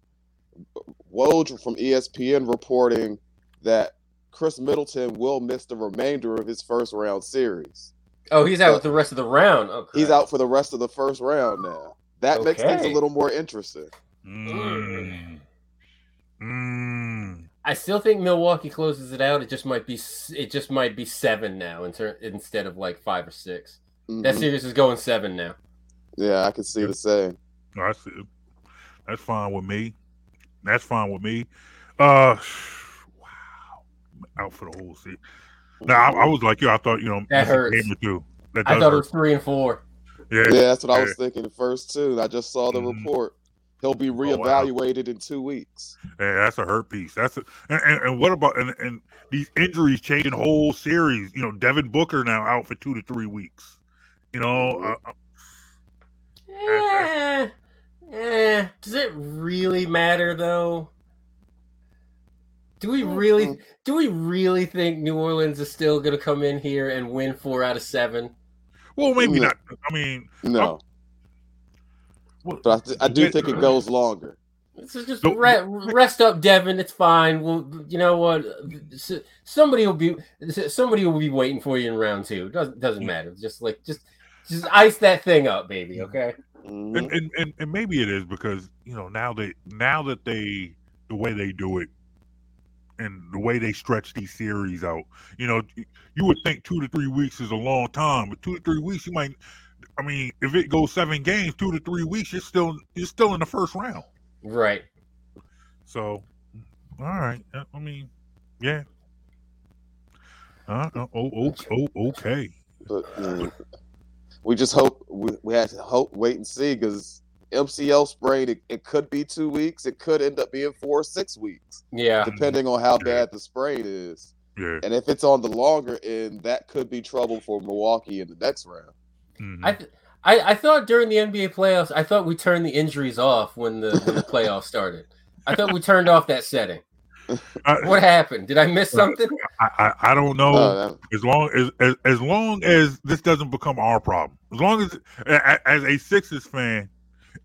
Woj from ESPN reporting that Khris Middleton will miss the remainder of his first round series. Oh, he's out with the rest of the round. Oh, He's out for the rest of the first round now. That makes things a little more interesting. mm, mm. I still think Milwaukee closes it out. It just might be it just might be seven now in ter- instead of like five or 6 That Mhm. series is going seven now. Yeah, I can see the same. I see. That's fine with me. That's fine with me. Uh, wow, out for the whole season. Now I, I was like you. I thought you know That missing a hurts. game or two. That I does thought it was three and four. Yeah, Yeah, that's what I was thinking at first too. I just saw the Mhm. report. He'll be Oh, wow. reevaluated in two weeks. Yeah, that's a hurt piece. That's a, and, and, and what about and, and these injuries changing whole series? You know, Devin Booker now out for two to three weeks. You know, uh, uh, Eh, eh, does it really matter though? Do we really do we really think New Orleans is still gonna come in here and win four out of seven? well, maybe No. not. I mean, No, well, but I, th- I do Yeah. think it goes longer. This is just No, re- rest up, Devin. It's fine. Well, you know what? Somebody will be somebody will be waiting for you in round two. Doesn't doesn't matter. Just like just just ice that thing up, baby. Okay. Mhm. and, and, and, and maybe it is because you know now they now that they the way they do it and the way they stretch these series out. You know you would think two to three weeks is a long time but two to three weeks you might i mean if it goes seven games two to three weeks you're still you're still in the first round. Right. so all right. Uh, i mean yeah. Uh, uh, oh, oh, oh, okay. But we just hope we, we have to hope, wait and see because MCL sprain it, it could be two weeks. It could end up being four or six weeks, Yeah. depending on how Yeah. bad the sprain is. yeah And if it's on the longer end, that could be trouble for Milwaukee in the next round. mhm. I, th- I I thought during the NBA playoffs, I thought we turned the injuries off when the when the playoffs started. I thought we turned off that setting. I, What happened? Did I miss something? I, I, I don't know Uh, as long as, as as long as this doesn't become our problem as long as a- a- as a sixers fan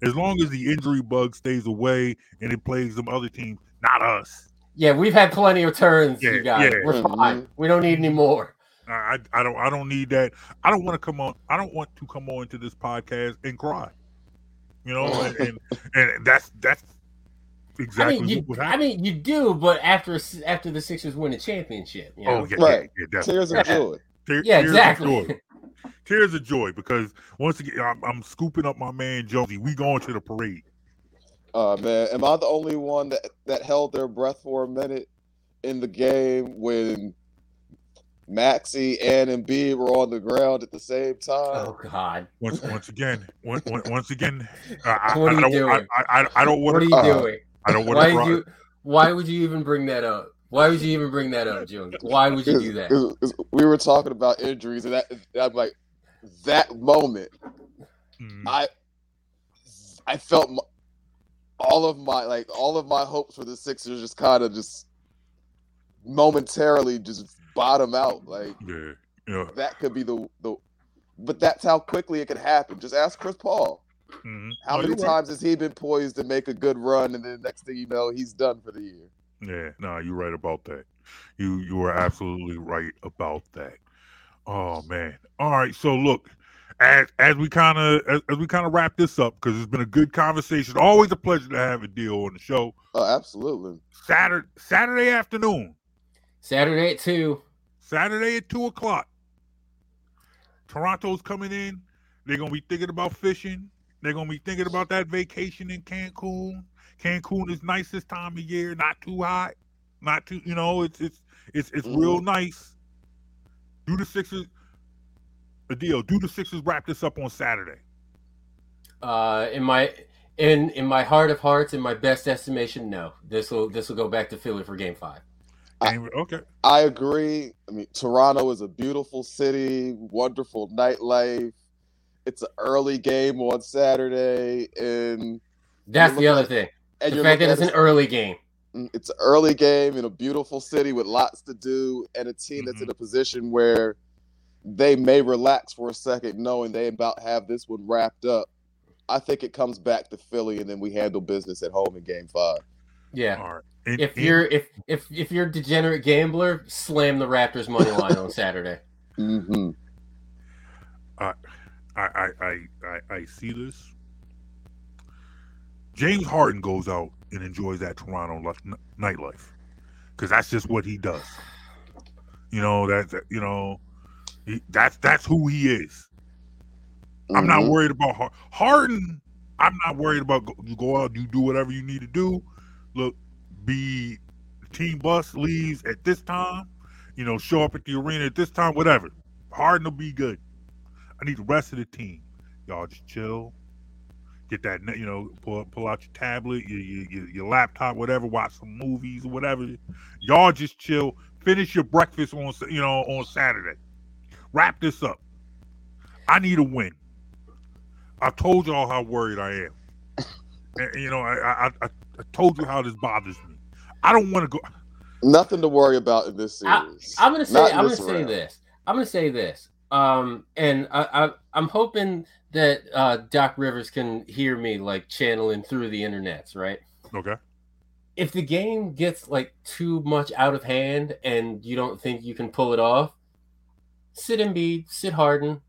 as long as the injury bug stays away and it plays some other teams not us Yeah, we've had plenty of turns, Yeah, you guys. yeah. We're mm-hmm. fine. We don't need any more. I, I I don't I don't need that I don't want to come on I don't want to come on to this podcast and cry you know and and, *laughs* and that's that's exactly I mean, you, what would I mean, you do, but after after the Sixers win a championship, you oh, know? oh yeah, Right. yeah, yeah definitely. tears of joy. Tear- yeah, tears of exactly. Joy. Tears of joy because once again I'm, I'm scooping up my man Jonesy. We going to the parade. Uh, man, am I the only one that, that held their breath for a minute in the game when Maxey and Embiid were on the ground at the same time? Oh God, Once once again, once, once again, *laughs* I, I, What are you don't, doing? I, I, I don't want what are you uh, doing? I don't want Why to. you? Why would you even bring that up? Why would you even bring that up, June? Why would you do that? 'Cause- 'cause we were talking about injuries, and that I'm like, that moment, Mm, I I felt m all of my like all of my hopes for the Sixers just kind of just momentarily just bottom out. Like yeah, yeah. that could be the the, but that's how quickly it could happen. Just ask Chris Paul. mhm. How No, many you're right. times has he been poised to make a good run, and then next thing you know, he's done for the year? Yeah, no, you're right about that. You you are absolutely right about that. Oh man. All right. So look, as as we kind of as, as we kind of wrap this up because it's been a good conversation. Always a pleasure to have a deal on the show. Oh, absolutely. Saturday Saturday afternoon. Saturday at two. Saturday at two o'clock. Toronto's coming in. They're gonna be thinking about fishing. They're gonna be thinking about that vacation in Cancun. Cancun is nice this time of year, not too hot, not too, you know, it's it's it's it's real nice. Do the Sixers the deal? Do the Sixers wrap this up on Saturday? Uh, in my in in my heart of hearts, in my best estimation, no. This will this will go back to Philly for Game Five. I, okay. I agree. I mean, Toronto is a beautiful city, wonderful nightlife. It's an early game on Saturday, and that's the other thing. And the fact that it's an early game. Mm, it's an early game in a beautiful city with lots to do, and a team mm-hmm. that's in mm-hmm. a position where they may relax for a second, knowing they about have this one wrapped up. I think it comes back to Philly, and then we handle business at home in Game Five. Yeah. All right. And, if and, you're if if if you're a degenerate gambler, slam the Raptors money line on *laughs* Saturday. Mm-hmm. I, I I I I see this. James Harden goes out and enjoys that Toronto nightlife because that's just what he does. You know that you know he, that's that's who he is. Mm-hmm. I'm not mm-hmm. worried about Harden. I'm not worried about you go out, you do whatever you need to do. Look, be team bus leaves at this time, you know, show up at the arena at this time, whatever. Harden will be good. I need the rest of the team. Y'all just chill. Get that, you know, pull pull out your tablet, your, your your laptop, whatever. Watch some movies or whatever. Y'all just chill. Finish your breakfast on, you know, on Saturday. Wrap this up. I need a win. I told y'all how worried I am. And, you know, I, I I I told you how this bothers me. I don't want to go. Nothing to worry about in this series. I, am gonna say. Not I'm gonna say this. I'm gonna say this. Um, and I, I am hoping that uh, Doc Rivers can hear me like channeling through the internets, right? Okay. If the game gets like too much out of hand and you don't think you can pull it off, sit Embiid, sit Harden,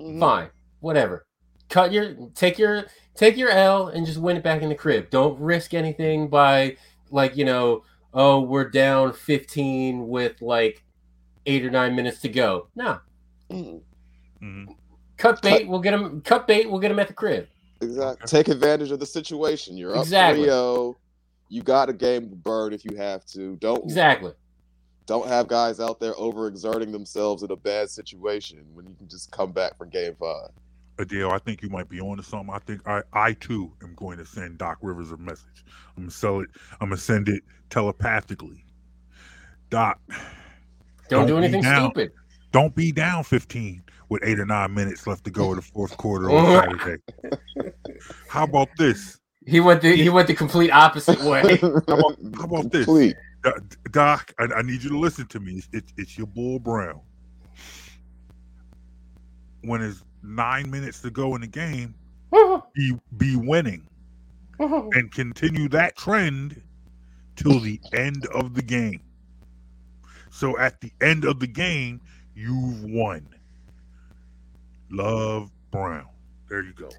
mm-hmm. fine, whatever. Cut your take your take your L and just win it back in the crib. Don't risk anything by like you know, oh, we're down 15 with like eight or nine minutes to go. No. Mm-hmm. Cut bait. Cut. We'll get them. Cut bait. We'll get them at the crib. Exactly. Take advantage of the situation. You're up exactly. 3 You got a game bird if you have to. Don't exactly. Don't have guys out there overexerting themselves in a bad situation when you can just come back from game five. Adele, I think you might be on to something. I think I, I too am going to send Doc Rivers a message. I'm gonna sell it. I'm gonna send it telepathically. Doc, don't, don't do anything stupid. Don't be down 15 with eight or nine minutes left to go in the fourth quarter on *laughs* Saturday. How about this? He went the he went the complete opposite way. *laughs* how, about, how about this, Doc? I, I, need you to listen to me. It's, it's, it's your bull Brown. When it's nine minutes to go in the game, *laughs* be be winning and continue that trend till the end of the game. So at the end of the game, you've won. Love Brown. There you go.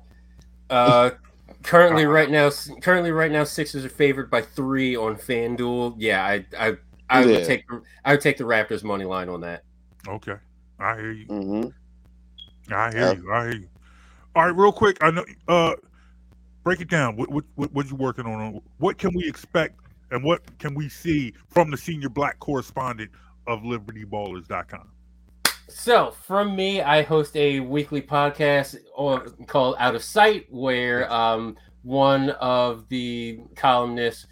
Uh *laughs* currently right now currently right now Sixers are favored by three on FanDuel. Yeah, I I I yeah. would take I would take the Raptors money line on that. Okay. I hear you. Mm-hmm. I hear yep. you. I hear you. All right, real quick. I know. Uh, break it down. What what what, what you working on? What can we expect, and what can we see from the senior black correspondent of LibertyBallers.com? So, from me, I host a weekly podcast called Out of Sight, where um, one of the columnists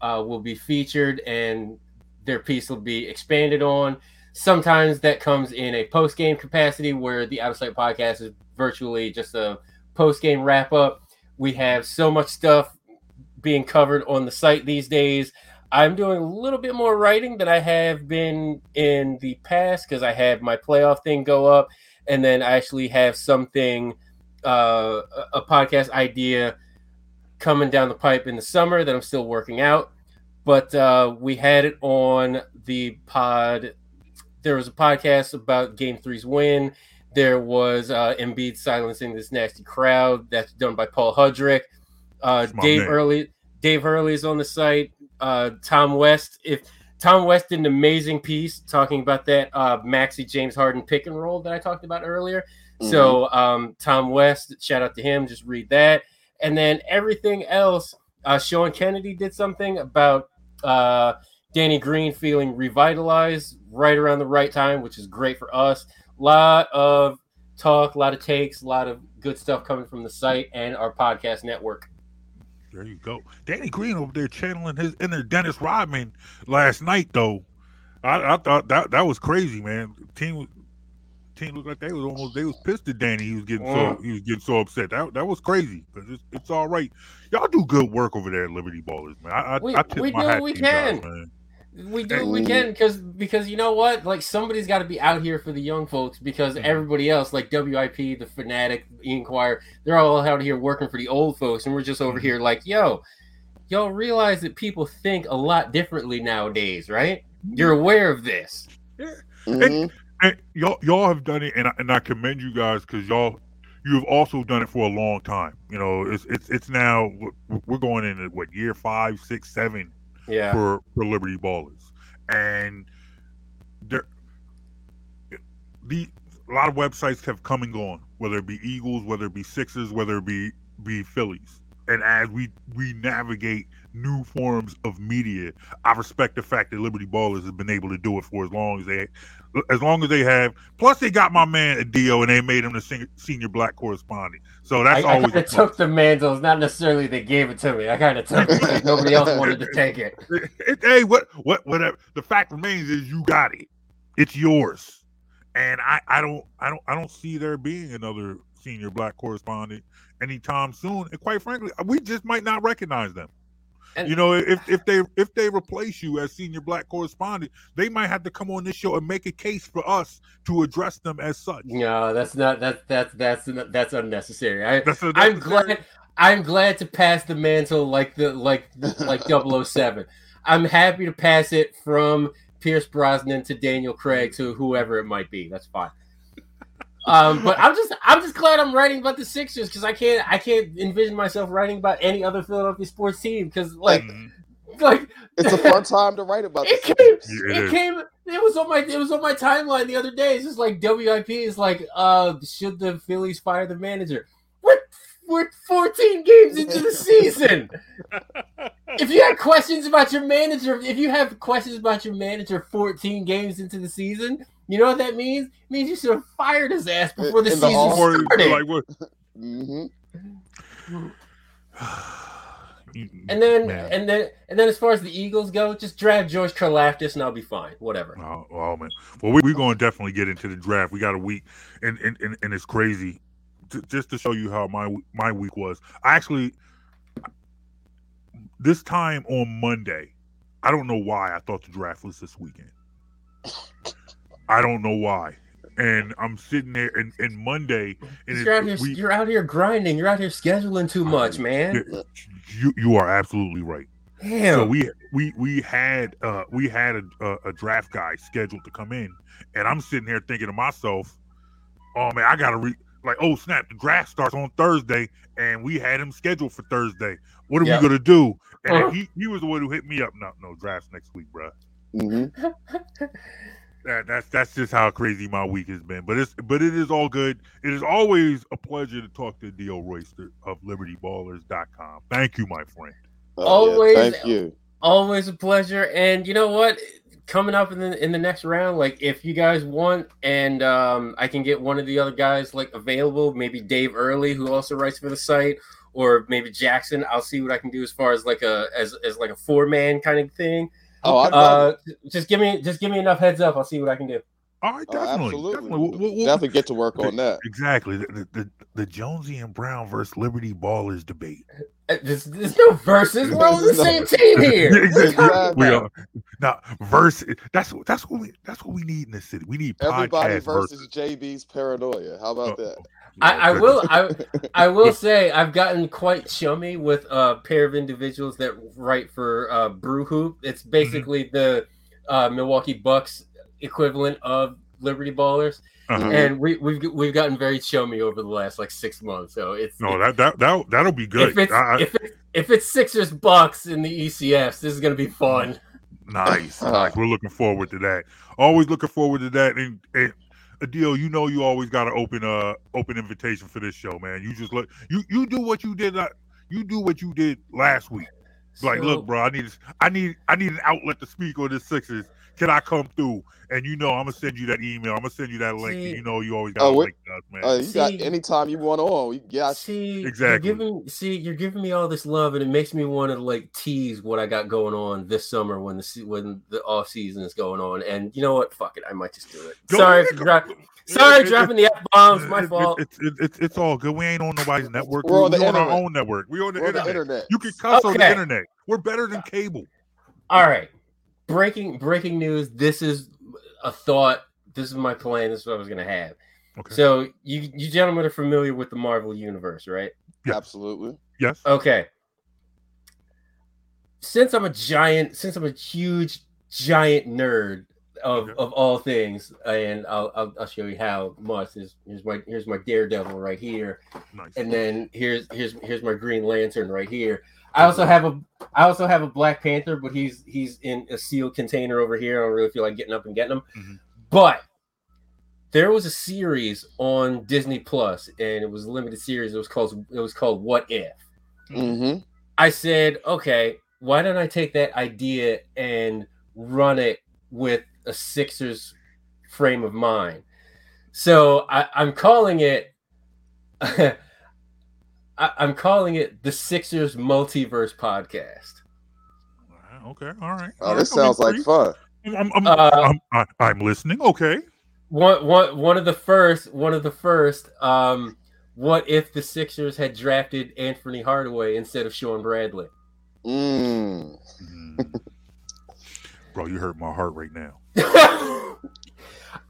uh, will be featured and their piece will be expanded on. Sometimes that comes in a post game capacity where the Out of Sight podcast is virtually just a post game wrap up. We have so much stuff being covered on the site these days. I'm doing a little bit more writing than I have been in the past because I had my playoff thing go up, and then I actually have something, uh, a podcast idea coming down the pipe in the summer that I'm still working out. But uh, we had it on the pod there was a podcast about Game Three's win. There was uh, Embiid silencing this nasty crowd. That's done by Paul Hudrick. Uh, Dave man. Early, Dave is on the site. Uh, Tom West, if Tom West did an amazing piece talking about that uh, Maxey James Harden pick and roll that I talked about earlier. Mm-hmm. So um, Tom West, shout out to him. Just read that, and then everything else. Uh, Sean Kennedy did something about uh, Danny Green feeling revitalized right around the right time, which is great for us. A lot of talk, a lot of takes, a lot of good stuff coming from the site and our podcast network. There you go. Danny Green over there channeling his inner Dennis Rodman last night, though. I, I thought that that was crazy, man. team team looked like they was almost they was pissed at Danny. He was getting so uh-huh. he was getting so upset. That that was crazy. But it's, it's all right. Y'all do good work over there at Liberty Ballers, man. I, we, I, I tip we my do hat what we to you guys, can. man. We do what we can because because you know what? Like somebody's got to be out here for the young folks because mm-hmm. everybody else, like WIP, the Fanatic, Inquirer, they're all out here working for the old folks, and we're just over mm-hmm. here like, yo, y'all realize that people think a lot differently nowadays, right? Mm-hmm. You're aware of this. Mhm. And y'all y'all have done it, and I, and I commend you guys because y'all you have also done it for a long time. You know, it's it's it's now we're going in at what year five, six, seven Yeah. for for Liberty Ballers, and there the a lot of websites have come and gone, whether it be Eagles, whether it be Sixers, whether it be be Phillies. And as we we navigate new forms of media, I respect the fact that Liberty Ballers has been able to do it for as long as they as long as they have. Plus, they got my man Adio, and they made him the senior, senior black correspondent. So that's I always kind a of took the mantles, not necessarily they gave it to me. I kind of took it. Nobody else wanted to take it. *laughs* It- hey, what, what, whatever. The fact remains is you got it. It's yours, and I, I don't, I don't, I don't see there being another senior black correspondent anytime soon. And quite frankly, we just might not recognize them. And- you know, if if they if they replace you as senior black correspondent, they might have to come on this show and make a case for us to address them as such. No, that's not that's that's that's that's unnecessary. I That's a- I'm glad I'm glad to pass the mantle like the like like 007. I'm happy to pass it from Pierce Brosnan to Daniel Craig to whoever it might be. That's fine. Um, but I'm just I'm just glad I'm writing about the Sixers because I can't I can't envision myself writing about any other Philadelphia sports team because like Mhm. like It's a fun time to write about *laughs* it this. came Yeah, it it is. came it was on my it was on my timeline the other day. It's just like WIP is like, uh, should the Phillies fire the manager? We're we're 14 games into the season. *laughs* if you had questions about your manager, if you have questions about your manager 14 games into the season, you know what that means? It means you should have fired his ass before the In the season off- started. like, what- *laughs* hmm *sighs* and then Man. and then and then as far as the Eagles go, just draft George Karlaftis and I'll be fine. Whatever. Oh, oh man. Well, we, we're going to definitely get into the draft. We got a week, and and, and, and it's crazy. T- just to show you how my my week was, I actually this time on Monday, I don't know why I thought the draft was this weekend. *laughs* I don't know why, and I'm sitting there, and, and Monday, and You're out here. we- you're out here grinding. You're out here scheduling too much, man. You you are absolutely right. Damn. So we we we had uh we had a, a, a draft guy scheduled to come in, and I'm sitting here thinking to myself, "Oh man, I gotta re like oh snap, the draft starts on Thursday, and we had him scheduled for Thursday. What are Yep. we gonna do?" And Uh-huh. he he was the one who hit me up. No, no drafts next week, bro. hmm *laughs* That, that's that's just how crazy my week has been. But it's but it is all good. It is always a pleasure to talk to Dio Royster of LibertyBallers.com. Thank you, my friend. Always- Thank you. Always a pleasure. And you know what? Coming up in the in the next round, like if you guys want, and um, I can get one of the other guys like available, maybe Dave Early, who also writes for the site, or maybe Jackson. I'll see what I can do as far as like a as as like a four man kind of thing. Oh, Uh, just give me just give me enough heads up. I'll see what I can do. All right, Oh, definitely, absolutely. definitely. We'll- we'll- we'll- Definitely get to work on that. Exactly. The, the, the, the Jonesy and Brown versus Liberty Ballers debate. Uh, There's, there's no verses. We're on the *laughs* same team here. What are you Exactly. We are now versus that's that's what we that's what we need in the city. We need Everybody podcast versus JB's paranoia. How about Oh, that? *laughs* I, I will I, I will say I've gotten quite chummy with a pair of individuals that write for uh, Brew Hoop. It's Mm-hmm. basically the uh, Milwaukee Bucks equivalent of Liberty Ballers, Uh-huh. and we, we've we've gotten very chummy over the last like six months. So it's No, that that that that'll be good. if it's I- I- if it's if it's Sixers Bucks in the ECFs, this is gonna be fun. nice, nice. We're looking forward to that. Always looking forward to that. And, and Adil, you know, you always got an open uh open invitation for this show, man. You just look you you do what you did. Uh, you do what you did last week. Like, So- look, bro, I need I need I need an outlet to speak on this Sixers. Can I come through? And you know, I'm gonna send you that email. I'm gonna send you that link. See- you know, you always got Oh, to link us, man. Uh, you got anytime you want on. We got See, Exactly. You're giving, see, you're giving me all this love, and it makes me want to like tease what I got going on this summer when the when the off season is going on. And you know what? Fuck it, I might just do it. Go sorry, ahead, for dro- sorry, it- dropping the f bombs. My it- it- fault. It's it's it's it's all good. We ain't on nobody's network. We're we on the we on our own network. We on the, we're on internet. the internet. You can cuss on the internet. We're better than cable. All right, breaking breaking news. This is a thought. This is my plan. This is what I was gonna have. Okay. So you you gentlemen are familiar with the Marvel universe, right? Yeah. Absolutely. yes. Okay. Since I'm a giant, since I'm a huge giant nerd of, Okay. of all things, and I'll, I'll I'll show you how much. Here's, here's my here's my Daredevil right here, Nice. and then here's here's here's my Green Lantern right here. I also have a I also have a Black Panther, but he's he's in a sealed container over here. I don't really feel like getting up and getting him. Mhm. But there was a series on Disney Plus, and it was a limited series. It was called it was called What If. Mm-hmm. I said, okay, why don't I take that idea and run it with a Sixers frame of mind? So I, I'm calling it. *laughs* I, I'm calling it the Sixers Multiverse Podcast. Okay. All right. Oh, All this right, sounds okay, like fun. I'm, I'm, Uh, I'm, I'm listening. Okay. One, one, one of the first, one of the first. Um, what if the Sixers had drafted Anfernee Hardaway instead of Shawn Bradley? Mm. Bro, you hurt my heart right now.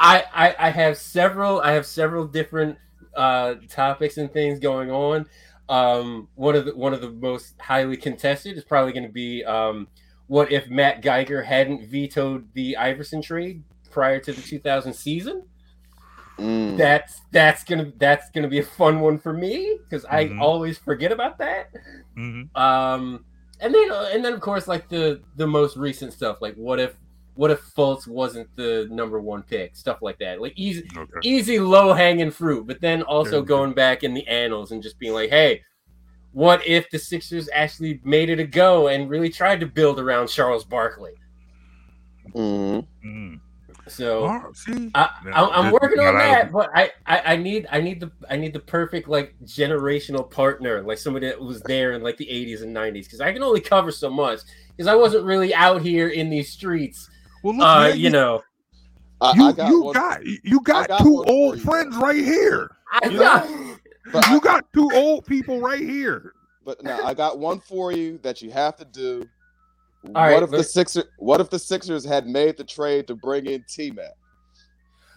I, I I have several I have several different uh topics and things going on. Um one of the one of the most highly contested is probably going to be um what if Matt Geiger hadn't vetoed the Iverson trade prior to the 2000 season? Mm. That's that's going to that's going to be a fun one for me cuz I Mhm. always forget about that. hmm Um, and then uh, and then of course like the the most recent stuff, like what if what if Fultz wasn't the number one pick, stuff like that, like easy Okay. easy low hanging fruit. But then also Yeah. going back in the annals and just being like, hey, what if the Sixers actually made it a go and really tried to build around Charles Barkley? Mm. Mm. So. All right, see, I, I, I'm working on that'll that, be- but I, I, I need I need the I need the perfect like generational partner, like somebody that was there in like the 80s and 90s, because I can only cover so much because I wasn't really out here in these streets, Well, look, uh, man, you know. I, you, I got you one. got you got, got two old you. friends right here. I You got, But you got two old people right here. but now I got one for you that you have to do. All right, what if the Sixers? What if the Sixers had made the trade to bring in T Mac?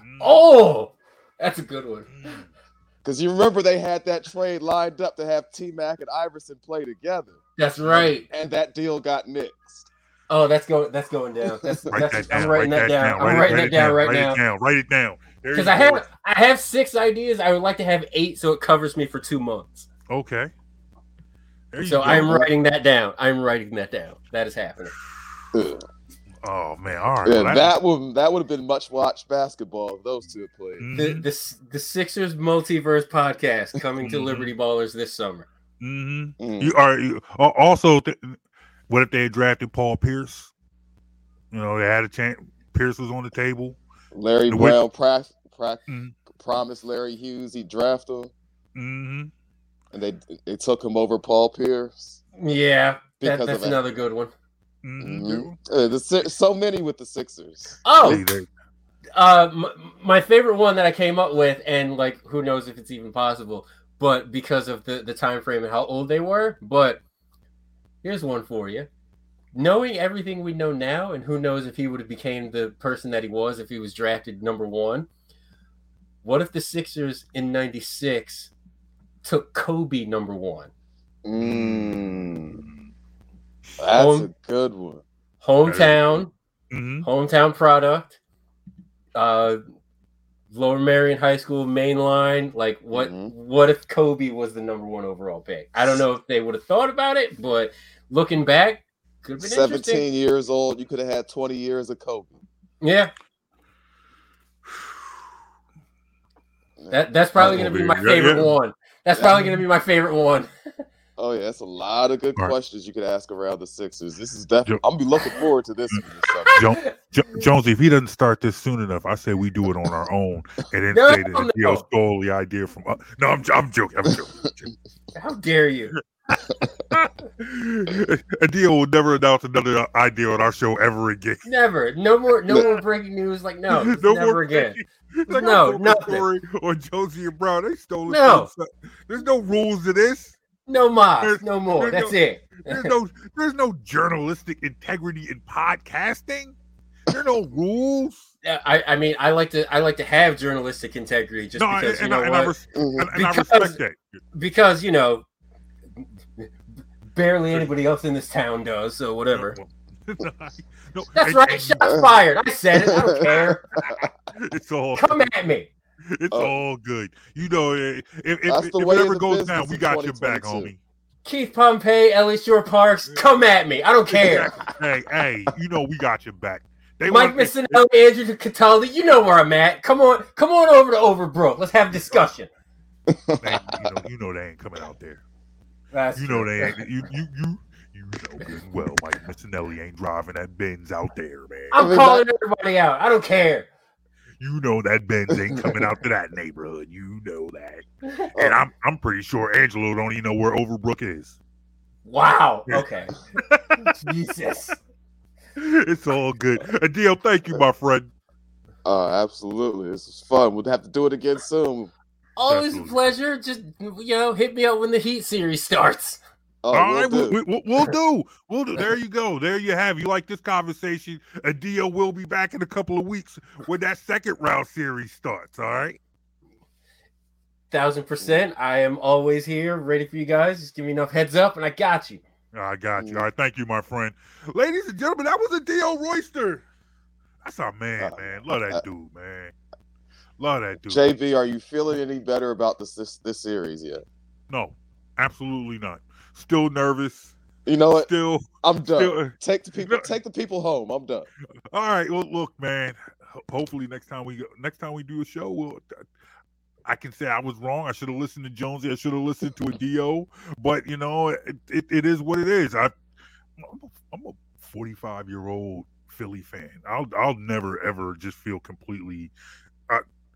Mm. oh, that's a good one. Mm. Because you remember they had that trade lined up to have T Mac and Iverson play together, That's right. and that deal got nixed. Oh, that's going that's going down. *laughs* That's, Write that's that down. I'm writing write that down. I'm Write it- writing write that it down right write now. it down. Write it down. Because I have I have six ideas. I would like to have eight, so it covers me for two months. Okay. There So go. I'm writing that down. I'm writing that down. That is happening. Ugh. *sighs* Oh man, all right. Yeah, well, that would that would have been much watched basketball if those two had played. The Mhm, the the Sixers multiverse podcast coming to Mhm. Liberty Ballers this summer. mhm. Mm. You are you, also. Th- what if they had drafted Paul Pierce? You know, they had a chance. Pierce was on the table. Larry The way- Brown pra- pra- Mhm. promised Larry Hughes he'd draft him, hmm and they they took him over Paul Pierce. Yeah, that, Because that's of that. another good one. hmm Mhm. Uh, the, so many with the Sixers. Oh, uh, m- my favorite one that I came up with, and like, who knows if it's even possible, but because of the the time frame and how old they were. But here's one for you: knowing everything we know now, and who knows if he would have became the person that he was if he was drafted number one. What if the Sixers in '96 took Kobe number one? Mm, that's a Um, good one. Hometown, Mhm. hometown product. Uh, Lower Merion High School main line. Like, what? Mhm. What if Kobe was the number one overall pick? I don't know if they would have thought about it, but looking back, could have been. Seventeen years old, you could have had twenty years of Kobe. Yeah, *sighs* that that's probably gonna be my favorite yeah. one. That's probably gonna be my favorite one. *laughs* Oh yeah, that's a lot of good right. questions you could ask around the Sixers. This is definitely. I'm gonna be looking forward to this. Jones, *laughs* Jonesy, if he doesn't start this soon enough, I say we do it on our own, and then *laughs* no, say that no. he stole the idea from. Uh, no, I'm, I'm joking. I'm joking. How dare you? *laughs* Adio will never announce another idea on our show ever again. Never. No more. No more breaking news. Like no. *laughs* no never more again. Like no, nothing. On Jonesy and Brown, they stole it. No. There's no rules to this. No more. No more. That's no, it. there's no. There's no journalistic integrity in podcasting. There are no rules. I, I mean, I like to, I like to have journalistic integrity, just no, because and, you know and what? I, res- mm-hmm. and, and because, I respect that. Because you know, barely anybody else in this town does, so whatever. *laughs* no, That's right. Shots fired. I said it. I don't care. *laughs* It's all come at me. It's oh. all good. You know, eh, if, if, if it ever goes down, we got your back, homie. Keith Pompey, Ellie Shore Parks, come at me. I don't care. hey, hey, you know we got your back. They Mike Missanelli, Andrew Cataldi, you know where I'm at. Come on, come on over to Overbrook. Let's have a discussion. Man, you, know, you know they ain't coming out there. That's you know true. they ain't. You you you you know good and well, Mike Missanelli ain't driving that Benz out there, man. I'm calling everybody out. I don't care. You know that Benz ain't *laughs* coming out to that neighborhood. You know that. *laughs* And I'm I'm pretty sure Angelo don't even know where Overbrook is. Wow. *laughs* Okay. Jesus. It's all good. Adio, thank you, my friend. Uh, absolutely. This was fun. We'll have to do it again soon. Always Absolutely. a pleasure. Just you know, hit me up when the Heat series *laughs* starts. Oh, All we'll right, do. We, will we'll do. *laughs* We'll do. There you go. There you have. You like this conversation? Adio will be back in a couple of weeks when that second round series starts. All right. Thousand percent. I am always here, ready for you guys. Just give me enough heads up, and I got you. I got you. All right. Thank you, my friend. Ladies and gentlemen, that was a Adio Royster. That's our man, uh, man. Love that uh, dude, man. Love that dude. JV, are you feeling any better about this this, this series yet? No, absolutely not. Still nervous. You know what? Still, I'm done. Still, take the people. *laughs* Take the people home. I'm done. All right. Well, look, man. Hopefully, next time we go, next time we do a show, we'll. I can say I was wrong. I should have listened to Jonesy. I should have listened to Adio. But you know, it, it, it is what it is. I, I'm a, I'm a 45 year old Philly fan. I'll I'll never ever just feel completely.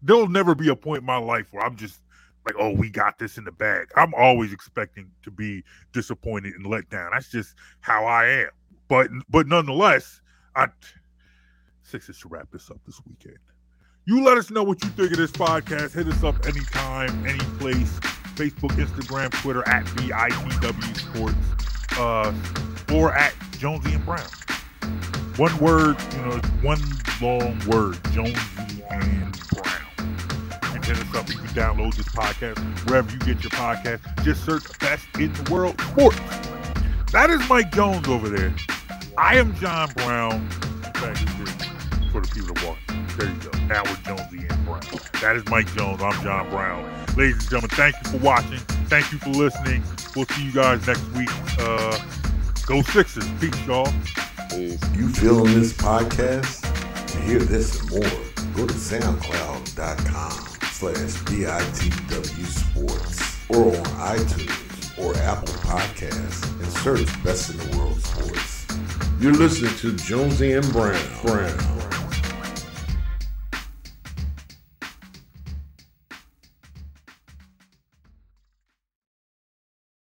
There'll never be a point in my life where I'm just like, oh, we got this in the bag. I'm always expecting to be disappointed and let down. That's just how I am. But but nonetheless, I Sixers to wrap this up this weekend. You let us know what you think of this podcast. Hit us up anytime, any place. Facebook, Instagram, Twitter at BITW Sports, uh, or at Jonesy and Brown. One word, you know, one long word, Jonesy and Brown us up. You can download this podcast wherever you get your podcast. Just search Best in the World Sports. That is Mike Jones over there. I am John Brown. In fact, for the people that walk. There you go. We're Jonesy and Brown. That is Mike Jones. I'm John Brown. Ladies and gentlemen, thank you for watching. Thank you for listening. We'll see you guys next week. Uh, go Sixers. Peace, y'all. Peace. You feeling this podcast? To hear this and more, go to soundcloud.com slash BITW Sports or on iTunes or Apple Podcasts and search Best in the World Sports. You're listening to Jonesy and Brown. Brown.